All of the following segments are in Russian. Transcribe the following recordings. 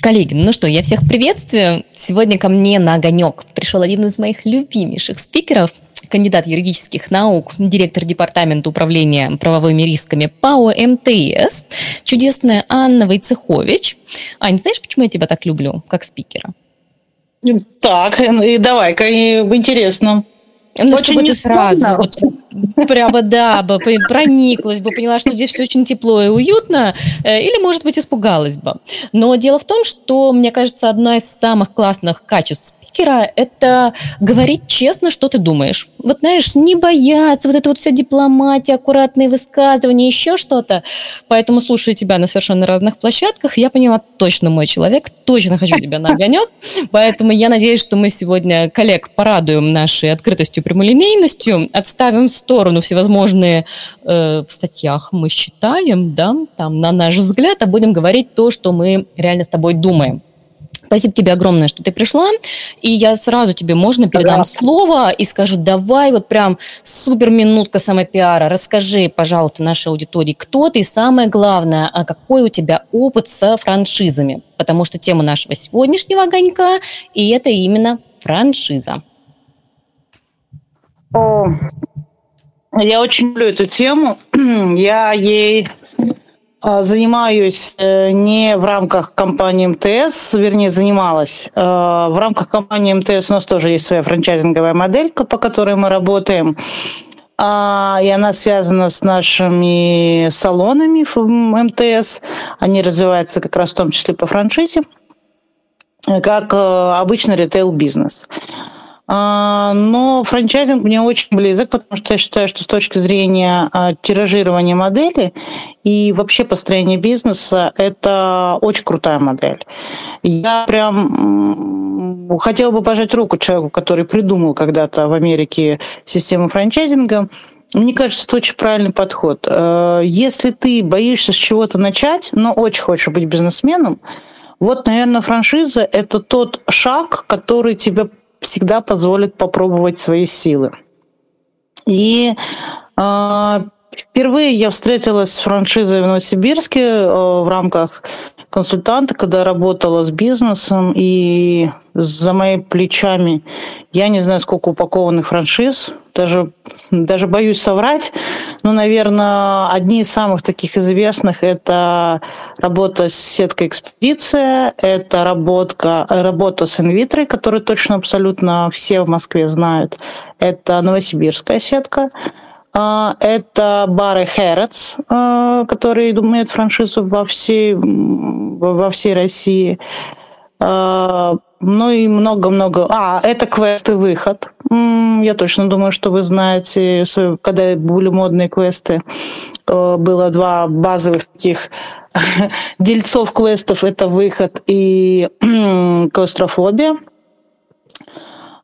Коллеги, ну что, я всех приветствую. Сегодня ко мне на огонек пришел один из моих любимейших спикеров, кандидат юридических наук, директор департамента управления правовыми рисками ПАО МТС, чудесная Анна Войцехович. Ань, знаешь, почему я тебя так люблю, как спикера? Так, и давай-ка, интересно. Ну, очень чтобы ты сразу вот, прямо, да, бы прониклась бы, поняла, что здесь все очень тепло и уютно, э, или, может быть, испугалась бы. Но дело в том, что, мне кажется, одна из самых классных качеств спикера – это говорить честно, что ты думаешь. Вот, знаешь, не бояться, вот это вот все дипломатия, аккуратные высказывания, еще что-то. Поэтому, слушаю тебя на совершенно разных площадках, я поняла, точно мой человек, точно хочу тебя на огонек. Поэтому я надеюсь, что мы сегодня коллег порадуем нашей открытостью, прямолинейностью, отставим в сторону всевозможные э, в статьях мы считаем, да, там, на наш взгляд, а будем говорить то, что мы реально с тобой думаем. Спасибо тебе огромное, что ты пришла. И я сразу тебе можно передам да. слово и скажу, давай вот прям супер минутка самопиара. Расскажи, пожалуйста, нашей аудитории, кто ты и самое главное, а какой у тебя опыт со франшизами. Потому что тема нашего сегодняшнего огонька, и это именно франшиза. О, я очень люблю эту тему. Я ей занимаюсь э, не в рамках компании МТС, вернее, занималась. А, в рамках компании МТС у нас тоже есть своя франчайзинговая моделька, по которой мы работаем. А, и она связана с нашими салонами МТС. Они развиваются как раз в том числе по франшизе, как э, обычный ритейл-бизнес. А, но франчайзинг мне очень близок, потому что я считаю, что с точки зрения а, тиражирования модели и вообще построения бизнеса это очень крутая модель. Я прям хотела бы пожать руку человеку, который придумал когда-то в Америке систему франчайзинга. Мне кажется, это очень правильный подход. Э, если ты боишься с чего-то начать, но очень хочешь быть бизнесменом, вот, наверное, франшиза – это тот шаг, который тебе всегда позволит попробовать свои силы. И э, впервые я встретилась с франшизой в Новосибирске э, в рамках консультанта, когда работала с бизнесом, и за моими плечами я не знаю, сколько упакованных франшиз, даже, даже боюсь соврать, но, наверное, одни из самых таких известных – это работа с сеткой «Экспедиция», это работа, работа с инвитрой, которую точно абсолютно все в Москве знают, это новосибирская сетка – это бары Хэротс, а, которые имеют франшизу во всей, во всей России. А, ну и много-много. А, это квесты выход. Я точно думаю, что вы знаете, когда были модные квесты, было два базовых таких дельцов квестов. Это выход и клаустрофобия.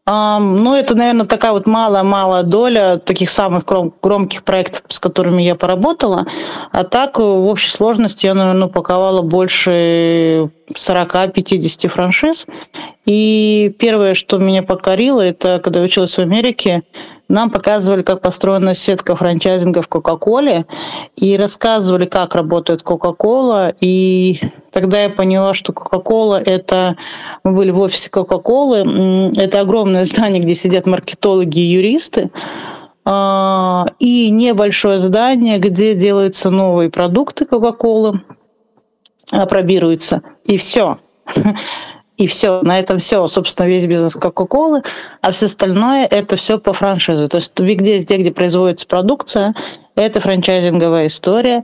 Ну, это, наверное, такая вот малая-малая доля таких самых громких проектов, с которыми я поработала. А так, в общей сложности я, наверное, упаковала больше 40-50 франшиз. И первое, что меня покорило, это когда я училась в Америке, нам показывали, как построена сетка франчайзинга в Кока-Коле, и рассказывали, как работает Кока-Кола. И тогда я поняла, что Кока-Кола – это... Мы были в офисе Кока-Колы. Это огромное здание, где сидят маркетологи и юристы а, и небольшое здание, где делаются новые продукты Кока-Колы, пробируются, и все. И все, на этом все, собственно, весь бизнес Кока-Колы, а все остальное это все по франшизе. То есть везде, где, где производится продукция, это франчайзинговая история.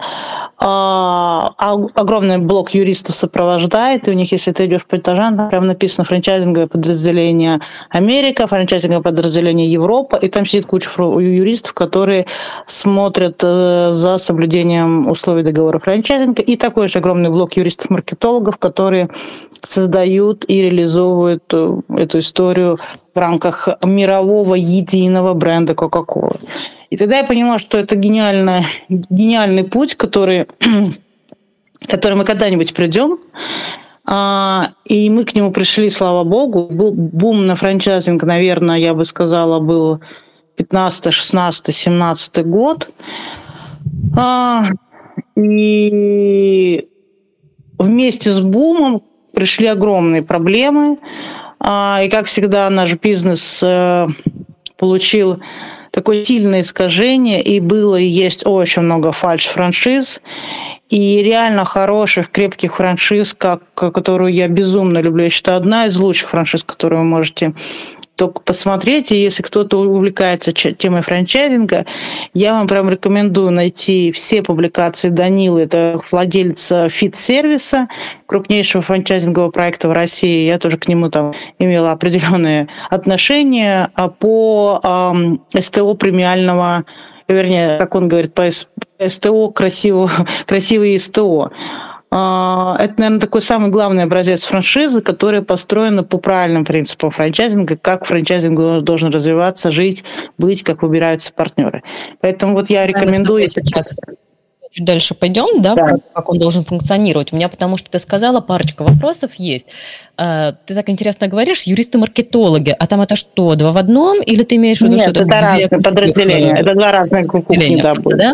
А, огромный блок юристов сопровождает, и у них, если ты идешь по этажам, там прям написано франчайзинговое подразделение Америка, франчайзинговое подразделение Европа, и там сидит куча юристов, которые смотрят э, за соблюдением условий договора франчайзинга, и такой же огромный блок юристов-маркетологов, которые создают и реализовывают э, эту историю в рамках мирового единого бренда Coca-Cola. И тогда я поняла, что это гениальный, гениальный путь, который, который мы когда-нибудь придем. А, и мы к нему пришли, слава богу. Был бум на франчайзинг, наверное, я бы сказала, был 15, 16, 17 год. А, и вместе с бумом пришли огромные проблемы. А, и, как всегда, наш бизнес э, получил такое сильное искажение, и было и есть очень много фальш-франшиз, и реально хороших, крепких франшиз, как, которую я безумно люблю. Я считаю, одна из лучших франшиз, которую вы можете только посмотреть, и если кто-то увлекается темой франчайзинга, я вам прям рекомендую найти все публикации Данилы, это владелец фит-сервиса, крупнейшего франчайзингового проекта в России. Я тоже к нему там имела определенные отношения а по эм, СТО премиального вернее, как он говорит, по СТО красивого, красивые СТО. А, это, наверное, такой самый главный образец франшизы, которая построена по правильным принципам франчайзинга, как франчайзинг должен развиваться, жить, быть, как выбираются партнеры. Поэтому вот я рекомендую... Сейчас чуть дальше пойдем, да, да. как он должен функционировать. У меня, потому что ты сказала, парочка вопросов есть. А, ты так интересно говоришь, юристы-маркетологи, а там это что, два в одном, или ты имеешь в виду, Нет, что это, это разные подразделения, это два разных кухни, да, будет. Да?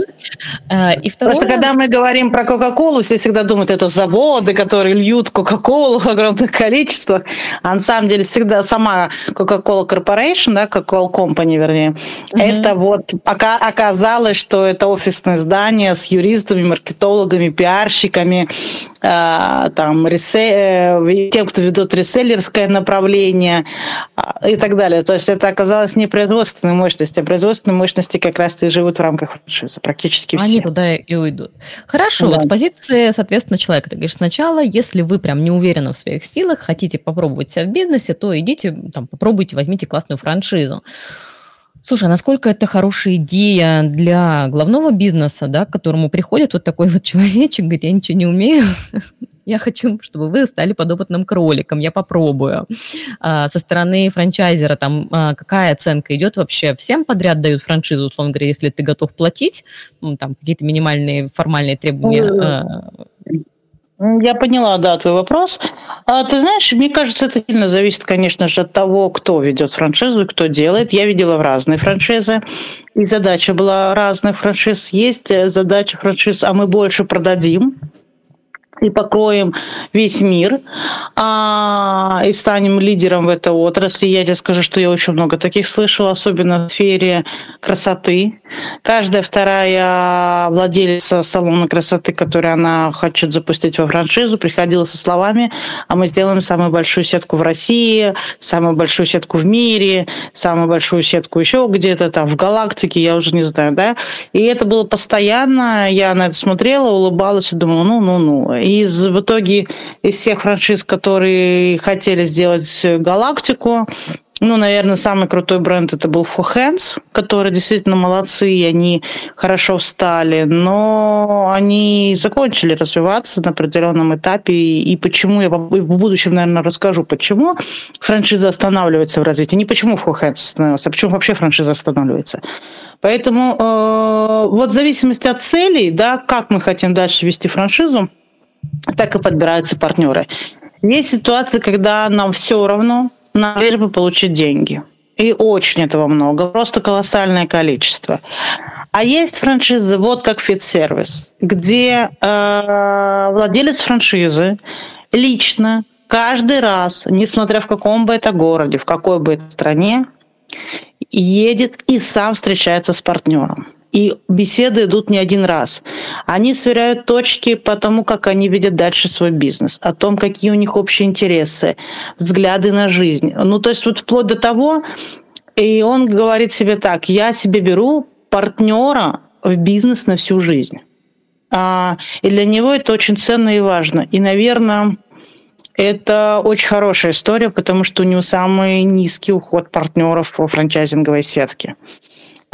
А, и второе... Просто когда мы говорим про Кока-Колу, все всегда думают, это заводы, которые льют Кока-Колу в огромных количествах, а на самом деле всегда сама Coca-Cola Corporation, да, Coca-Cola Company, вернее, угу. это вот оказалось, что это офисное здание с юристами, маркетологами, пиарщиками, а, там, ресе... Э, тем, кто ведут реселлерское направление а, и так далее. То есть это оказалось не производственной мощности, а производственной мощности как раз и живут в рамках франшизы, практически все. Они туда и уйдут. Хорошо, да. вот с позиции, соответственно, человека, ты говоришь, сначала, если вы прям не уверены в своих силах, хотите попробовать себя в бизнесе, то идите, там, попробуйте, возьмите классную франшизу. Слушай, а насколько это хорошая идея для главного бизнеса, да, к которому приходит вот такой вот человечек, говорит, я ничего не умею, я хочу, чтобы вы стали подопытным кроликом, я попробую. А, со стороны франчайзера там а, какая оценка идет вообще? Всем подряд дают франшизу, условно говоря, если ты готов платить, ну, там какие-то минимальные формальные требования я поняла, да, твой вопрос. А, ты знаешь, мне кажется, это сильно зависит, конечно же, от того, кто ведет франшизу кто делает. Я видела в разные франшизы, и задача была разных франшиз. Есть э, задача франшиз, а мы больше продадим и покроем весь мир а, и станем лидером в этой отрасли. Я тебе скажу, что я очень много таких слышала, особенно в сфере красоты. Каждая вторая владелица салона красоты, который она хочет запустить во франшизу, приходила со словами, а мы сделаем самую большую сетку в России, самую большую сетку в мире, самую большую сетку еще где-то там в галактике, я уже не знаю, да. И это было постоянно, я на это смотрела, улыбалась и думала, ну-ну-ну из, в итоге из всех франшиз, которые хотели сделать галактику, ну, наверное, самый крутой бренд это был For Hands, которые действительно молодцы, и они хорошо встали, но они закончили развиваться на определенном этапе, и почему, я в будущем, наверное, расскажу, почему франшиза останавливается в развитии. Не почему For Hands остановился, а почему вообще франшиза останавливается. Поэтому э, вот в зависимости от целей, да, как мы хотим дальше вести франшизу, так и подбираются партнеры. Есть ситуации, когда нам все равно, нам лишь бы получить деньги. И очень этого много, просто колоссальное количество. А есть франшизы, вот как фит-сервис, где э, владелец франшизы лично каждый раз, несмотря в каком бы это городе, в какой бы это стране, едет и сам встречается с партнером и беседы идут не один раз. Они сверяют точки по тому, как они видят дальше свой бизнес, о том, какие у них общие интересы, взгляды на жизнь. Ну, то есть вот вплоть до того, и он говорит себе так, я себе беру партнера в бизнес на всю жизнь. А, и для него это очень ценно и важно. И, наверное, это очень хорошая история, потому что у него самый низкий уход партнеров по франчайзинговой сетке.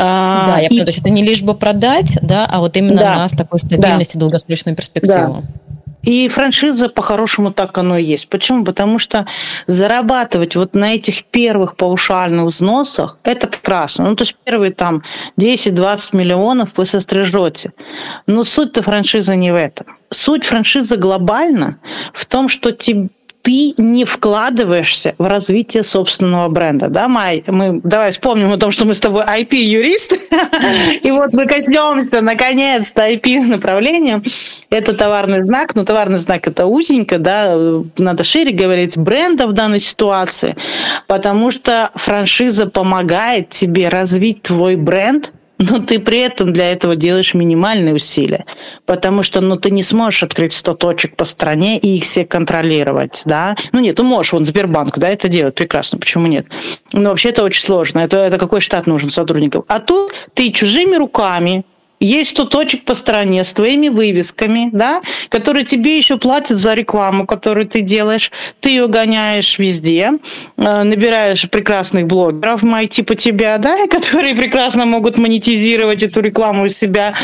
А, да, я понимаю, то есть это не лишь бы продать, да, а вот именно да. на такой стабильности, да. долгосрочную перспективу. Да. И франшиза по-хорошему так оно и есть. Почему? Потому что зарабатывать вот на этих первых паушальных взносах – это прекрасно. Ну, то есть первые там 10-20 миллионов вы сострижете. Но суть-то франшизы не в этом. Суть франшизы глобально в том, что тебе ты не вкладываешься в развитие собственного бренда. Да, Май? Мы, давай вспомним о том, что мы с тобой IP-юрист. И вот мы коснемся, наконец-то, IP-направлением. Это товарный знак, но товарный знак это узенько, да, надо шире говорить бренда в данной ситуации, потому что франшиза помогает тебе развить твой бренд – но ты при этом для этого делаешь минимальные усилия, потому что ну, ты не сможешь открыть 100 точек по стране и их все контролировать, да? Ну нет, ты можешь, вон Сбербанк, да, это делает прекрасно, почему нет? Но вообще это очень сложно, это, это какой штат нужен сотрудников? А тут ты чужими руками есть 100 точек по стране с твоими вывесками, да, которые тебе еще платят за рекламу, которую ты делаешь. Ты ее гоняешь везде, э, набираешь прекрасных блогеров, мои типа тебя, да, которые прекрасно могут монетизировать эту рекламу у себя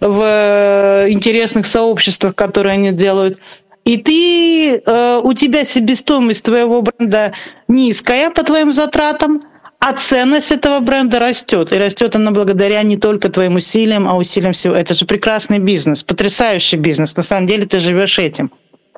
в э, интересных сообществах, которые они делают. И ты, э, у тебя себестоимость твоего бренда низкая по твоим затратам, а ценность этого бренда растет. И растет она благодаря не только твоим усилиям, а усилиям всего. Это же прекрасный бизнес, потрясающий бизнес. На самом деле ты живешь этим.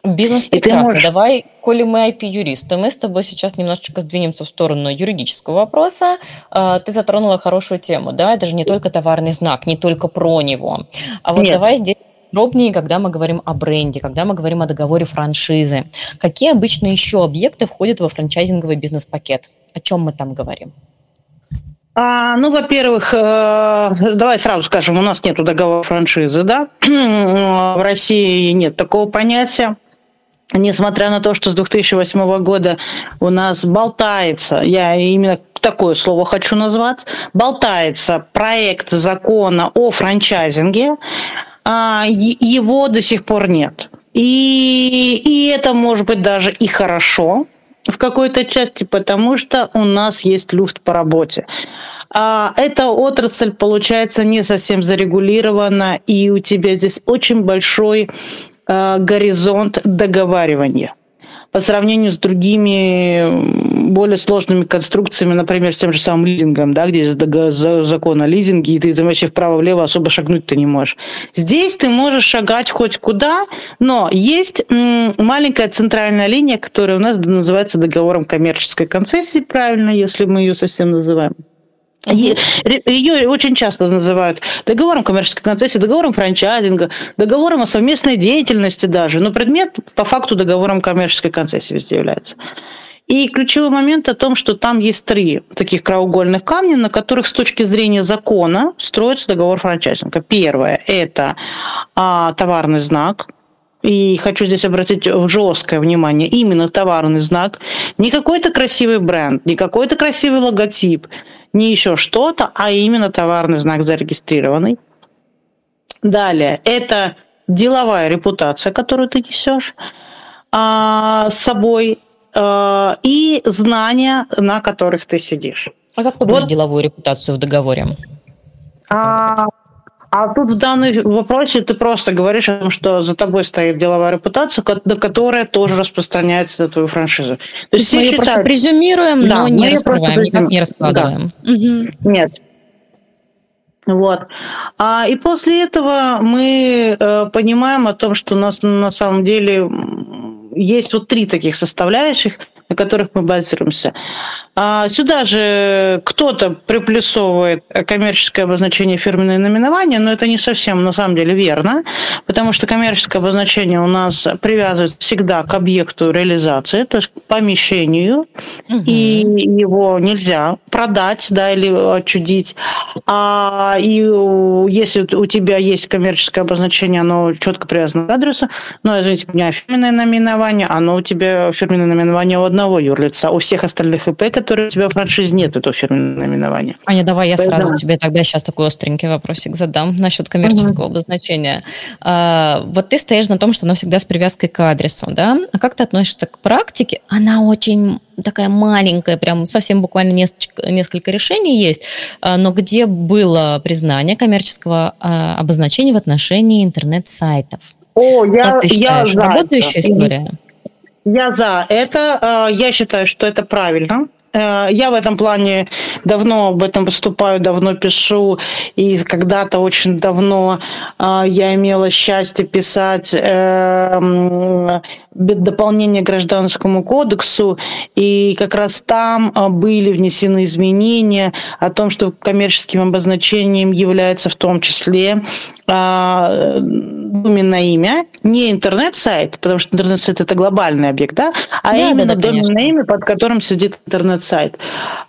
Бизнес прекрасный. Можешь... Давай, коли мы IP-юристы, мы с тобой сейчас немножечко сдвинемся в сторону юридического вопроса. А, ты затронула хорошую тему, да? Это же не только товарный знак, не только про него. А вот Нет. давай здесь подробнее, когда мы говорим о бренде, когда мы говорим о договоре франшизы. Какие обычно еще объекты входят во франчайзинговый бизнес-пакет? О чем мы там говорим? А, ну, во-первых, э, давай сразу скажем, у нас нет договора франшизы, да? В России нет такого понятия. Несмотря на то, что с 2008 года у нас болтается, я именно такое слово хочу назвать, болтается проект закона о франчайзинге, его до сих пор нет. И, и это может быть даже и хорошо в какой-то части, потому что у нас есть люфт по работе. А эта отрасль, получается, не совсем зарегулирована, и у тебя здесь очень большой э, горизонт договаривания по сравнению с другими более сложными конструкциями, например, с тем же самым лизингом, да, где закон о лизинге, и ты, ты вообще вправо-влево особо шагнуть ты не можешь. Здесь ты можешь шагать хоть куда, но есть маленькая центральная линия, которая у нас называется договором коммерческой концессии, правильно, если мы ее совсем называем. Ее очень часто называют договором коммерческой концессии, договором франчайзинга, договором о совместной деятельности даже. Но предмет по факту договором коммерческой концессии везде является. И ключевой момент о том, что там есть три таких краеугольных камня, на которых с точки зрения закона строится договор франчайзинга. Первое – это а, товарный знак, и хочу здесь обратить жесткое внимание, именно товарный знак, не какой-то красивый бренд, не какой-то красивый логотип, не еще что-то, а именно товарный знак зарегистрированный. Далее, это деловая репутация, которую ты несешь а, с собой, а, и знания, на которых ты сидишь. А как ты вот. будешь деловую репутацию в договоре? А, а тут в данном вопросе ты просто говоришь о том, что за тобой стоит деловая репутация, которая тоже распространяется на твою франшизу. То есть мы ее считают... просто презюмируем, да, но не раскрываем, никак не раскладываем. Да. Угу. Нет. Вот. А, и после этого мы э, понимаем о том, что у нас на самом деле есть вот три таких составляющих – на которых мы базируемся. А сюда же кто-то приплюсовывает коммерческое обозначение фирменное наименование, но это не совсем на самом деле верно, потому что коммерческое обозначение у нас привязывается всегда к объекту реализации, то есть к помещению, угу. и его нельзя продать да, или отчудить. А и если у тебя есть коммерческое обозначение, оно четко привязано к адресу, но, извините меня, фирменное наименование, оно у тебя фирменное наименование у одного одного юрлица. У всех остальных ИП, которые у тебя в франшизе, нет этого фирменного наименования. Аня, давай я Поэтому... сразу тебе тогда сейчас такой остренький вопросик задам насчет коммерческого угу. обозначения. А, вот ты стоишь на том, что оно всегда с привязкой к адресу, да? А как ты относишься к практике? Она очень такая маленькая, прям совсем буквально несколько, несколько решений есть, а, но где было признание коммерческого а, обозначения в отношении интернет-сайтов. О, я, как ты считаешь, я работающая история? Я за это. Э, я считаю, что это правильно. Э, я в этом плане давно об этом выступаю, давно пишу, и когда-то очень давно э, я имела счастье писать э, дополнение к гражданскому кодексу, и как раз там были внесены изменения о том, что коммерческим обозначением является в том числе доменное имя, не интернет-сайт, потому что интернет-сайт это глобальный объект, да, а да, именно да, да, доменное имя, под которым сидит интернет-сайт.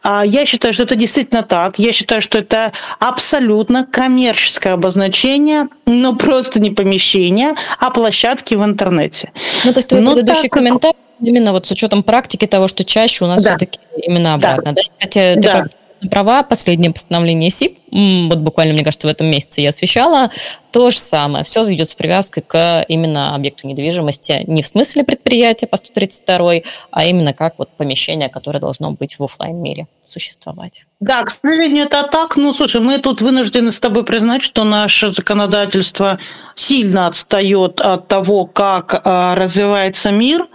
А я считаю, что это действительно так. Я считаю, что это абсолютно коммерческое обозначение, но просто не помещение, а площадки в интернете. Ну, то есть твой но предыдущий так, комментарий именно вот с учетом практики того, что чаще у нас да. все-таки именно обратно. Да. Да? Кстати, да права, последнее постановление СИП, вот буквально, мне кажется, в этом месяце я освещала, то же самое. Все идет с привязкой к именно объекту недвижимости, не в смысле предприятия по 132, а именно как вот помещение, которое должно быть в офлайн мире существовать. Да, к сожалению, это так. Ну, слушай, мы тут вынуждены с тобой признать, что наше законодательство сильно отстает от того, как э, развивается мир.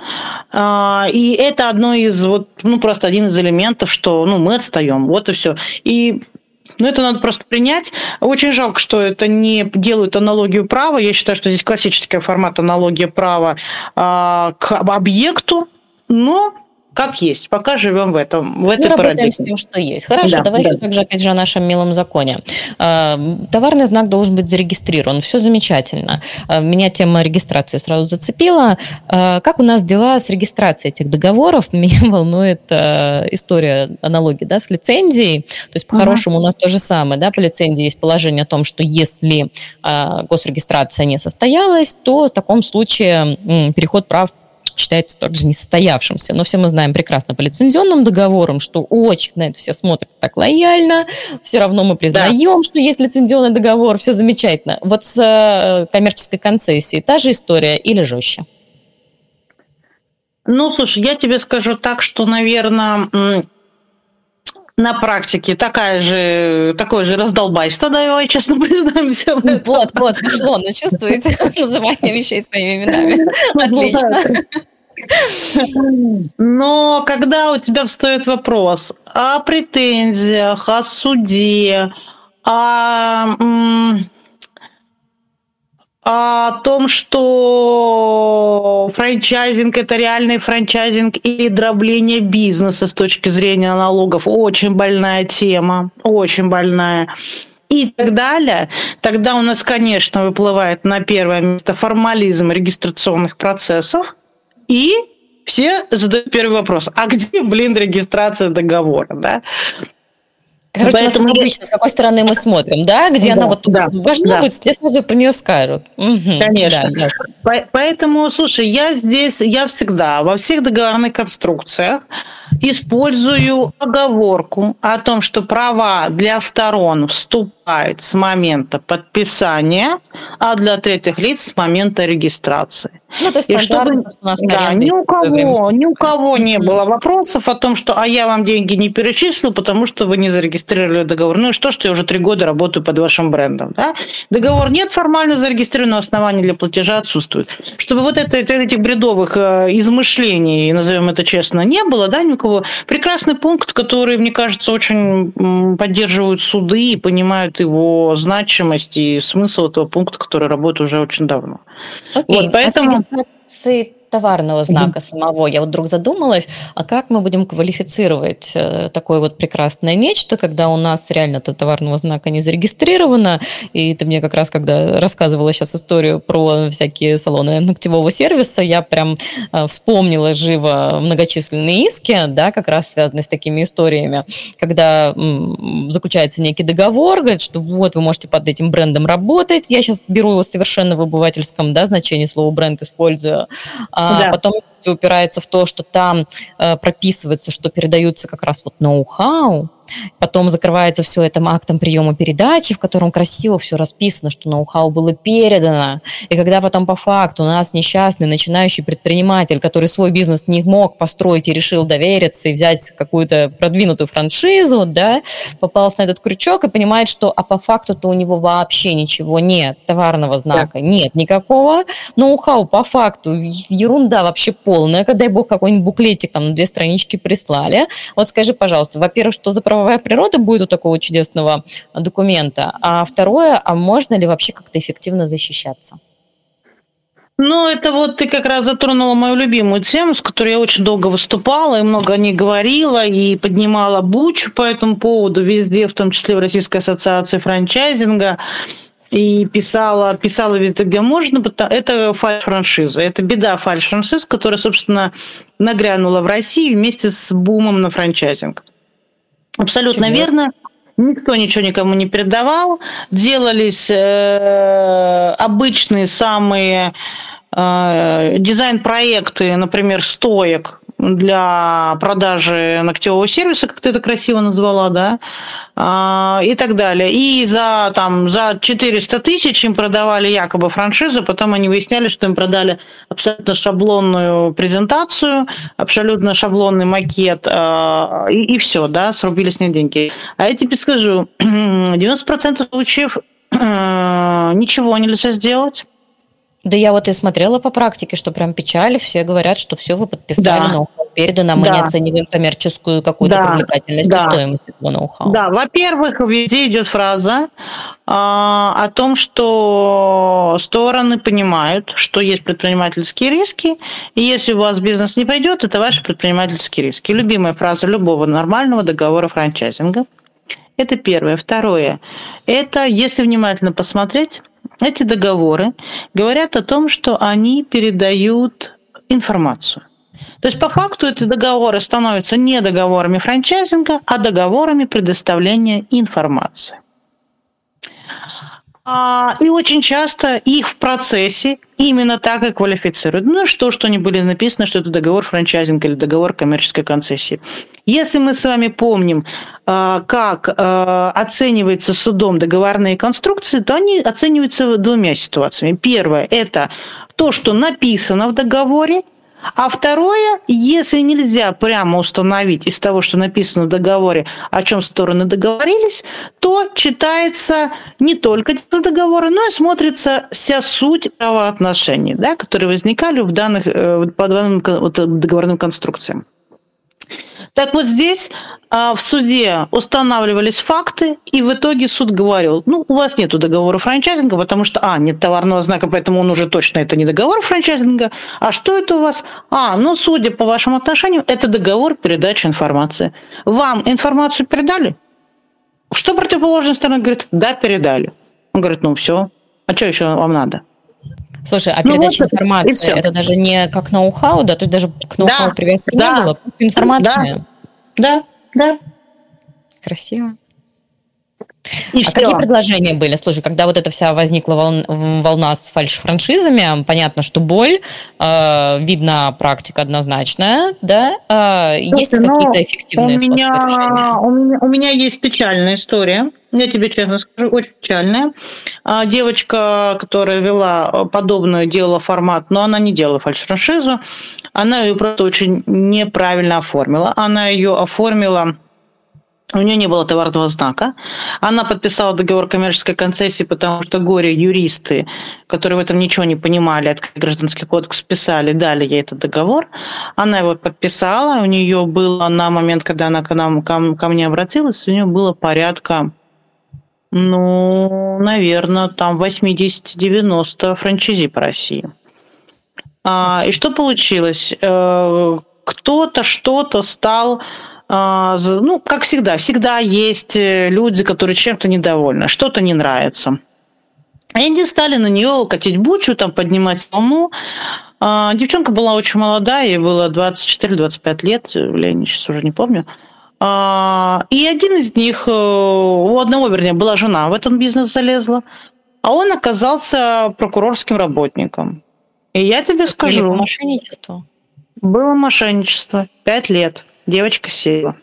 Э, и это одно из, вот, ну, просто один из элементов, что ну, мы отстаем. Вот и все. И ну, это надо просто принять. Очень жалко, что это не делают аналогию права. Я считаю, что здесь классический формат аналогии права э, к объекту, но как есть. Пока живем в этом, в этой Мы парадигме. с тем, что есть. Хорошо, да, давай да. еще также, опять же, о нашем милом законе. А, товарный знак должен быть зарегистрирован. Все замечательно. А, меня тема регистрации сразу зацепила. А, как у нас дела с регистрацией этих договоров? Меня волнует история аналогии да, с лицензией. То есть, по-хорошему, угу. у нас то же самое. Да, по лицензии есть положение о том, что если госрегистрация не состоялась, то в таком случае переход прав считается также несостоявшимся. Но все мы знаем прекрасно по лицензионным договорам, что очень на это все смотрят так лояльно, все равно мы признаем, да. что есть лицензионный договор, все замечательно. Вот с э, коммерческой концессией та же история или жестче? Ну, слушай, я тебе скажу так, что, наверное, на практике такая же, такое же раздолбайство, давай честно признаемся. Вот, вот, пошло, ну чувствуете называние вещей своими именами. Отлично. Но когда у тебя встает вопрос о претензиях, о суде, о о том, что франчайзинг – это реальный франчайзинг или дробление бизнеса с точки зрения налогов. Очень больная тема, очень больная. И так далее. Тогда у нас, конечно, выплывает на первое место формализм регистрационных процессов. И все задают первый вопрос. А где, блин, регистрация договора? Да? Короче, Поэтому вот обычно, с какой стороны мы смотрим, да, где да, она вот да, важна да. будет, тебе сразу про нее скажут. Угу, Конечно. Да, да. Поэтому, слушай, я здесь, я всегда во всех договорных конструкциях использую оговорку о том, что права для сторон вступают с момента подписания, а для третьих лиц с момента регистрации. Ну, и чтобы да, ни у кого, ни у кого не было вопросов о том, что а я вам деньги не перечислю, потому что вы не зарегистрировали договор. Ну и что, что я уже три года работаю под вашим брендом. Да? Договор нет формально зарегистрирован, но основания для платежа отсутствуют. Чтобы вот это, этих бредовых э, измышлений, назовем это честно, не было, да, ни у кого. Прекрасный пункт, который, мне кажется, очень поддерживают суды и понимают его значимость и смысл этого пункта, который работает уже очень давно. Окей. Вот, поэтому... А товарного знака mm-hmm. самого. Я вот вдруг задумалась, а как мы будем квалифицировать э, такое вот прекрасное нечто, когда у нас реально это товарного знака не зарегистрировано, и ты мне как раз, когда рассказывала сейчас историю про всякие салоны ногтевого сервиса, я прям э, вспомнила живо многочисленные иски, да, как раз связанные с такими историями, когда заключается некий договор, говорит, что вот вы можете под этим брендом работать, я сейчас беру его совершенно в обывательском да, значении слова бренд использую, а а да. потом упирается в то, что там э, прописывается, что передаются как раз вот ноу-хау, потом закрывается все это актом приема передачи, в котором красиво все расписано, что ноу-хау было передано. И когда потом по факту у нас несчастный начинающий предприниматель, который свой бизнес не мог построить и решил довериться и взять какую-то продвинутую франшизу, да, попался на этот крючок и понимает, что а по факту-то у него вообще ничего нет, товарного знака да. нет никакого, ноу-хау по факту ерунда вообще полная, когда, дай бог, какой-нибудь буклетик там на две странички прислали. Вот скажи, пожалуйста, во-первых, что за правовая природа будет у такого чудесного документа, а второе, а можно ли вообще как-то эффективно защищаться? Ну, это вот ты как раз затронула мою любимую тему, с которой я очень долго выступала и много о ней говорила, и поднимала бучу по этому поводу везде, в том числе в Российской ассоциации франчайзинга и писала, писала ведь где можно, это фальш-франшиза. Это беда фальш-франшиз, которая, собственно, нагрянула в России вместе с бумом на франчайзинг. Абсолютно Чего? верно. Никто ничего никому не передавал. Делались э, обычные самые э, дизайн-проекты, например, стоек для продажи ногтевого сервиса, как ты это красиво назвала, да, а, и так далее. И за, там, за 400 тысяч им продавали якобы франшизу, потом они выясняли, что им продали абсолютно шаблонную презентацию, абсолютно шаблонный макет, а, и, и все, да, срубили с них деньги. А я тебе скажу, 90% случаев ничего нельзя сделать. Да я вот и смотрела по практике, что прям печаль, все говорят, что все вы подписали, да. ноу-хау передано, мы да. не оцениваем коммерческую какую-то да. привлекательность да. и стоимость этого ноу-хау. Да, во-первых, везде идет фраза а, о том, что стороны понимают, что есть предпринимательские риски, и если у вас бизнес не пойдет, это ваши предпринимательские риски. Любимая фраза любого нормального договора франчайзинга. Это первое. Второе. Это, если внимательно посмотреть, эти договоры говорят о том, что они передают информацию. То есть по факту эти договоры становятся не договорами франчайзинга, а договорами предоставления информации. А, и очень часто их в процессе именно так и квалифицируют. Ну что, что они были написаны, что это договор франчайзинга или договор коммерческой концессии. Если мы с вами помним, а, как а, оцениваются судом договорные конструкции, то они оцениваются двумя ситуациями. Первое – это то, что написано в договоре, а второе, если нельзя прямо установить из того, что написано в договоре, о чем стороны договорились, то читается не только текст договора, но и смотрится вся суть правоотношений, да, которые возникали в данных, э, по данным договорным конструкциям. Так вот здесь а, в суде устанавливались факты, и в итоге суд говорил, ну, у вас нет договора франчайзинга, потому что, а, нет товарного знака, поэтому он уже точно это не договор франчайзинга. А что это у вас? А, ну, судя по вашему отношению, это договор передачи информации. Вам информацию передали? Что противоположная сторона говорит? Да, передали. Он говорит, ну, все. А что еще вам надо? Слушай, а ну, передача вот информации это даже не как ноу-хау, да? Есть даже к ноу-хау да, привязки да, не было, просто информация. Да, да. Красиво. И а все. какие предложения были? Слушай, когда вот эта вся возникла волна, волна с фальш-франшизами, понятно, что боль, э, видна практика однозначная, да? Э, Слушай, есть ли ну, какие-то эффективные у меня, у меня, у меня есть печальная история. Я тебе честно скажу, очень печальная. А, девочка, которая вела подобное, делала формат, но она не делала фальш-франшизу, она ее просто очень неправильно оформила. Она ее оформила у нее не было товарного знака. Она подписала договор коммерческой концессии, потому что горе-юристы, которые в этом ничего не понимали, от гражданский кодекс писали, дали ей этот договор. Она его подписала. У нее было на момент, когда она к нам, ко, ко мне обратилась, у нее было порядка, ну, наверное, там 80-90 франчайзи по России. А, и что получилось? Э, кто-то что-то стал ну, как всегда, всегда есть э, люди, которые чем-то недовольны, что-то не нравится. И они стали на нее катить бучу, там поднимать волну. А, девчонка была очень молодая, ей было 24-25 лет, я сейчас уже не помню. А, и один из них, э, у одного, вернее, была жена в этот бизнес залезла, а он оказался прокурорским работником. И я тебе скажу... Было мошенничество. Было мошенничество. Пять лет. Девочка села.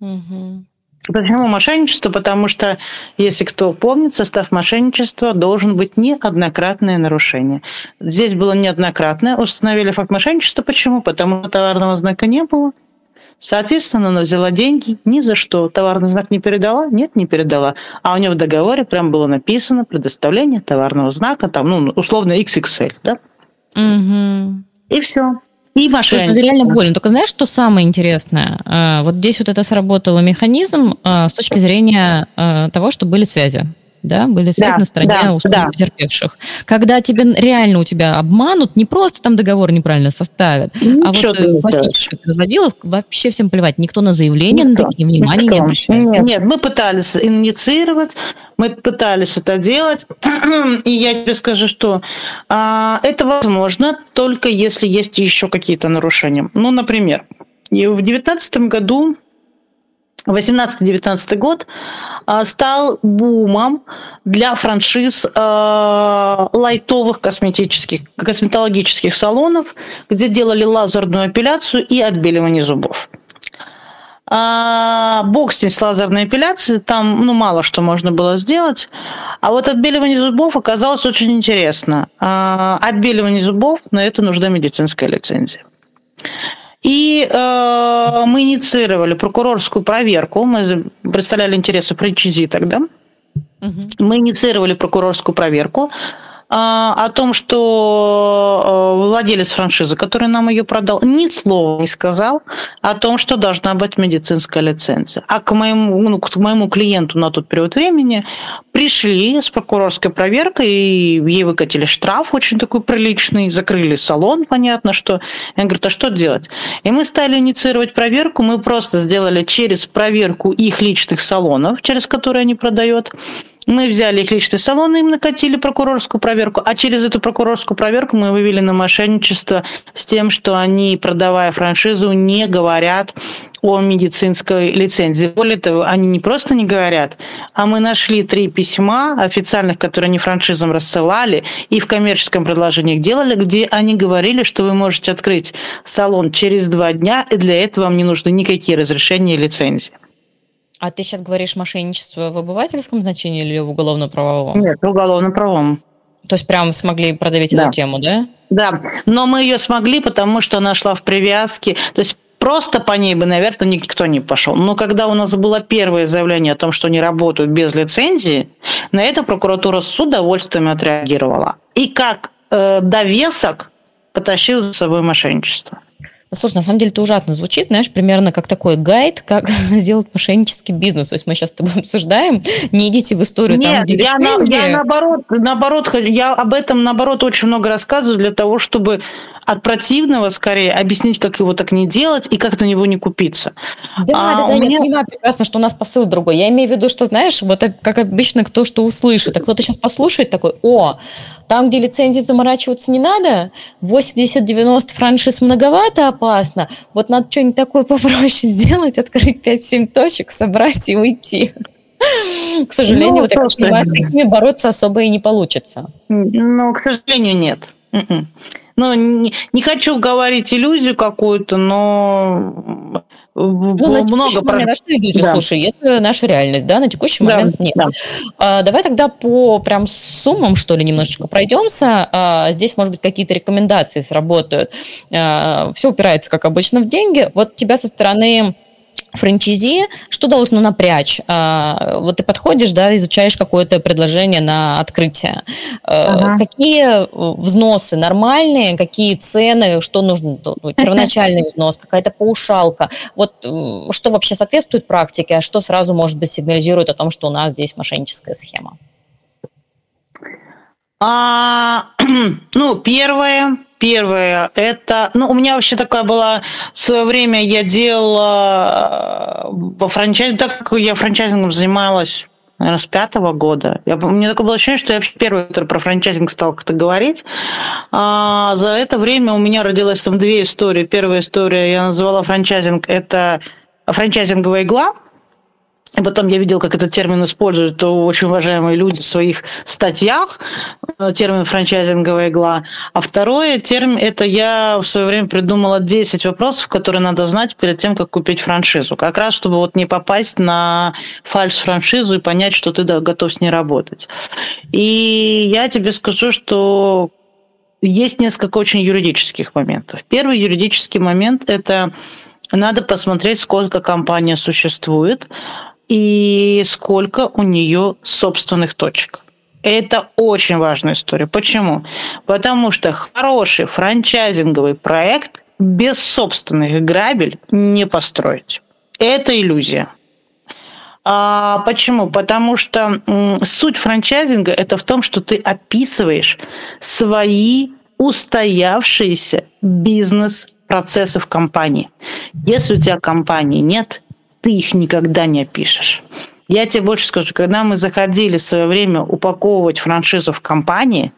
Угу. Почему мошенничество? Потому что, если кто помнит, состав мошенничества должен быть неоднократное нарушение. Здесь было неоднократное. Установили факт мошенничества. Почему? Потому что товарного знака не было. Соответственно, она взяла деньги ни за что. Товарный знак не передала? Нет, не передала. А у нее в договоре прям было написано предоставление товарного знака, там, ну, условно, XXL, да? Угу. И все. И мошенничество. Это реально больно. Только знаешь, что самое интересное? А, вот здесь вот это сработало механизм а, с точки зрения а, того, что были связи да, были связи да, на стороне да, условно да. потерпевших. Когда тебе реально у тебя обманут, не просто там договор неправильно составят, Ничего а вот э, классических разводилов вообще всем плевать. Никто на заявление Никто. на такие внимания Никто. не обращает. Нет, нет, мы пытались инициировать, мы пытались это делать, и я тебе скажу, что а, это возможно только если есть еще какие-то нарушения. Ну, например, в 2019 году 18-19 год а, стал бумом для франшиз э, лайтовых косметических, косметологических салонов, где делали лазерную эпиляцию и отбеливание зубов. А, бог с лазерной эпиляцией, там ну, мало что можно было сделать. А вот отбеливание зубов оказалось очень интересно. А, отбеливание зубов, на это нужна медицинская лицензия. И э, мы инициировали прокурорскую проверку. Мы представляли интересы франчайзи тогда. Угу. Мы инициировали прокурорскую проверку. А, о том, что э, владелец франшизы, который нам ее продал, ни слова не сказал о том, что должна быть медицинская лицензия. А к моему, ну, к моему клиенту на тот период времени пришли с прокурорской проверкой, и ей выкатили штраф очень такой приличный, закрыли салон, понятно, что. Я говорю, а что делать? И мы стали инициировать проверку, мы просто сделали через проверку их личных салонов, через которые они продают, мы взяли их личный салон, и им накатили прокурорскую проверку, а через эту прокурорскую проверку мы вывели на мошенничество с тем, что они, продавая франшизу, не говорят о медицинской лицензии. Более того, они не просто не говорят, а мы нашли три письма официальных, которые они франшизам рассылали и в коммерческом предложении их делали, где они говорили, что вы можете открыть салон через два дня, и для этого вам не нужны никакие разрешения и лицензии. А ты сейчас говоришь мошенничество в обывательском значении или в уголовно-правовом? Нет, в уголовно-правовом. То есть прям смогли продавить да. эту тему, да? Да, но мы ее смогли, потому что она шла в привязке. То есть просто по ней бы, наверное, никто не пошел. Но когда у нас было первое заявление о том, что они работают без лицензии, на это прокуратура с удовольствием отреагировала. И как э, довесок потащил за собой мошенничество. Слушай, на самом деле это ужасно звучит, знаешь, примерно как такой гайд, как сделать мошеннический бизнес. То есть мы сейчас с тобой обсуждаем, не идите в историю Нет, там, где я, на, я наоборот, наоборот, я об этом наоборот очень много рассказываю для того, чтобы от противного скорее объяснить, как его так не делать и как на него не купиться. Да, а да, да, меня... я понимаю прекрасно, что у нас посыл другой. Я имею в виду, что, знаешь, вот как обычно кто что услышит, а кто-то сейчас послушает такой, о, там, где лицензии заморачиваться не надо, 80-90 франшиз многовато опасно, вот надо что-нибудь такое попроще сделать, открыть 5-7 точек, собрать и уйти. К сожалению, ну, вот я понимаю, с такими бороться особо и не получится. Ну, к сожалению, нет. М-м. Ну, не, не хочу говорить иллюзию какую-то, но ну, на много про... момент, что иллюзия, да. слушай, это наша реальность, да, на текущий да, момент нет. Да. А, давай тогда по прям суммам, что ли, немножечко пройдемся. А, здесь, может быть, какие-то рекомендации сработают. А, все упирается, как обычно, в деньги. Вот тебя со стороны франчайзи, что должно напрячь? А, вот ты подходишь, да, изучаешь какое-то предложение на открытие. А, ага. Какие взносы нормальные, какие цены, что нужно? Первоначальный взнос, какая-то паушалка. Вот что вообще соответствует практике, а что сразу, может быть, сигнализирует о том, что у нас здесь мошенническая схема? А, ну, первое, Первое, это, ну, у меня вообще такая была, в свое время я делала э, во франчайзе, так как я франчайзингом занималась, наверное, с пятого года. Я, у меня такое было ощущение, что я вообще первый, который про франчайзинг стал как-то говорить. А за это время у меня родилась там две истории. Первая история я назвала франчайзинг, это франчайзинговая игла – И потом я видел, как этот термин используют очень уважаемые люди в своих статьях, э, термин франчайзинговая игла. А второе термин, это я в свое время придумала 10 вопросов, которые надо знать перед тем, как купить франшизу. Как раз, чтобы вот не попасть на фальш-франшизу и понять, что ты готов с ней работать. И я тебе скажу, что есть несколько очень юридических моментов. Первый юридический момент – это надо посмотреть, сколько компания существует, и сколько у нее собственных точек. Это очень важная история. Почему? Потому что хороший франчайзинговый проект без собственных грабель не построить. Это иллюзия. А почему? Потому что суть франчайзинга это в том, что ты описываешь свои устоявшиеся бизнес-процессы в компании. Если у тебя компании нет, ты их никогда не опишешь. Я тебе больше скажу, когда мы заходили в свое время упаковывать франшизу в компании,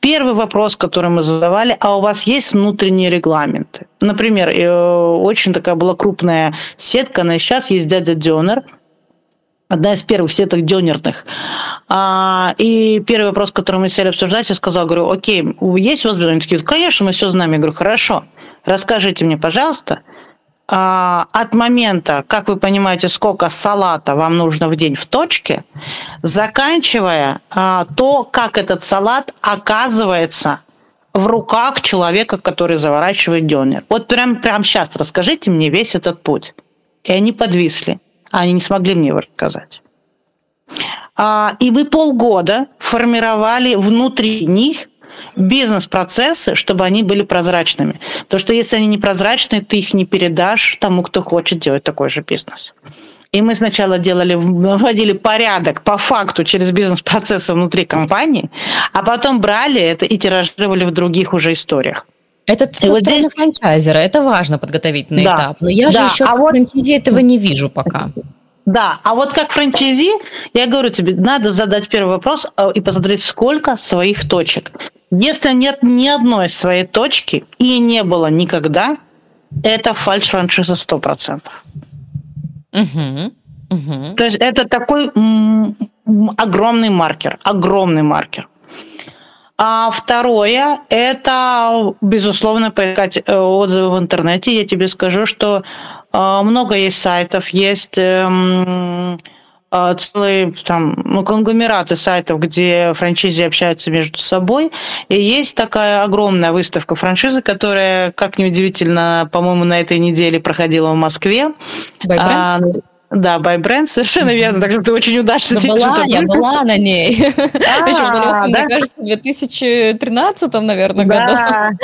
первый вопрос, который мы задавали, а у вас есть внутренние регламенты? Например, э, очень такая была крупная сетка, она сейчас есть дядя Дёнер, одна из первых сеток дёнерных. А, и первый вопрос, который мы сели обсуждать, я сказала, говорю, окей, есть у вас Они такие, конечно, мы все знаем. Я говорю, хорошо, расскажите мне, пожалуйста, от момента, как вы понимаете, сколько салата вам нужно в день в точке, заканчивая а, то, как этот салат оказывается в руках человека, который заворачивает дёнер. Вот прям, прям сейчас расскажите мне весь этот путь. И они подвисли. Они не смогли мне его рассказать. А, и вы полгода формировали внутри них бизнес-процессы, чтобы они были прозрачными. Потому что если они не прозрачные, ты их не передашь тому, кто хочет делать такой же бизнес. И мы сначала делали, вводили порядок по факту через бизнес-процессы внутри компании, а потом брали это и тиражировали в других уже историях. Это и вот здесь франчайзера, это важно подготовительный да. этап. Но я да. же еще а вот... франчайзи этого не вижу пока. Да, а вот как франчайзи, я говорю тебе, надо задать первый вопрос э, и посмотреть, сколько своих точек. Если нет ни одной своей точки и не было никогда, это фальш-франшиза 100%. Угу. Угу. То есть это такой огромный маркер, огромный маркер. А второе, это, безусловно, поискать э, отзывы в интернете. Я тебе скажу, что э, много есть сайтов, есть эм, целые там, ну, конгломераты сайтов, где франчайзи общаются между собой. И есть такая огромная выставка франшизы, которая, как неудивительно, по-моему, на этой неделе проходила в Москве. А, да, by brand, совершенно верно. Так что ты очень удачно да была, я была на ней. А, мне кажется, в 2013, наверное, году.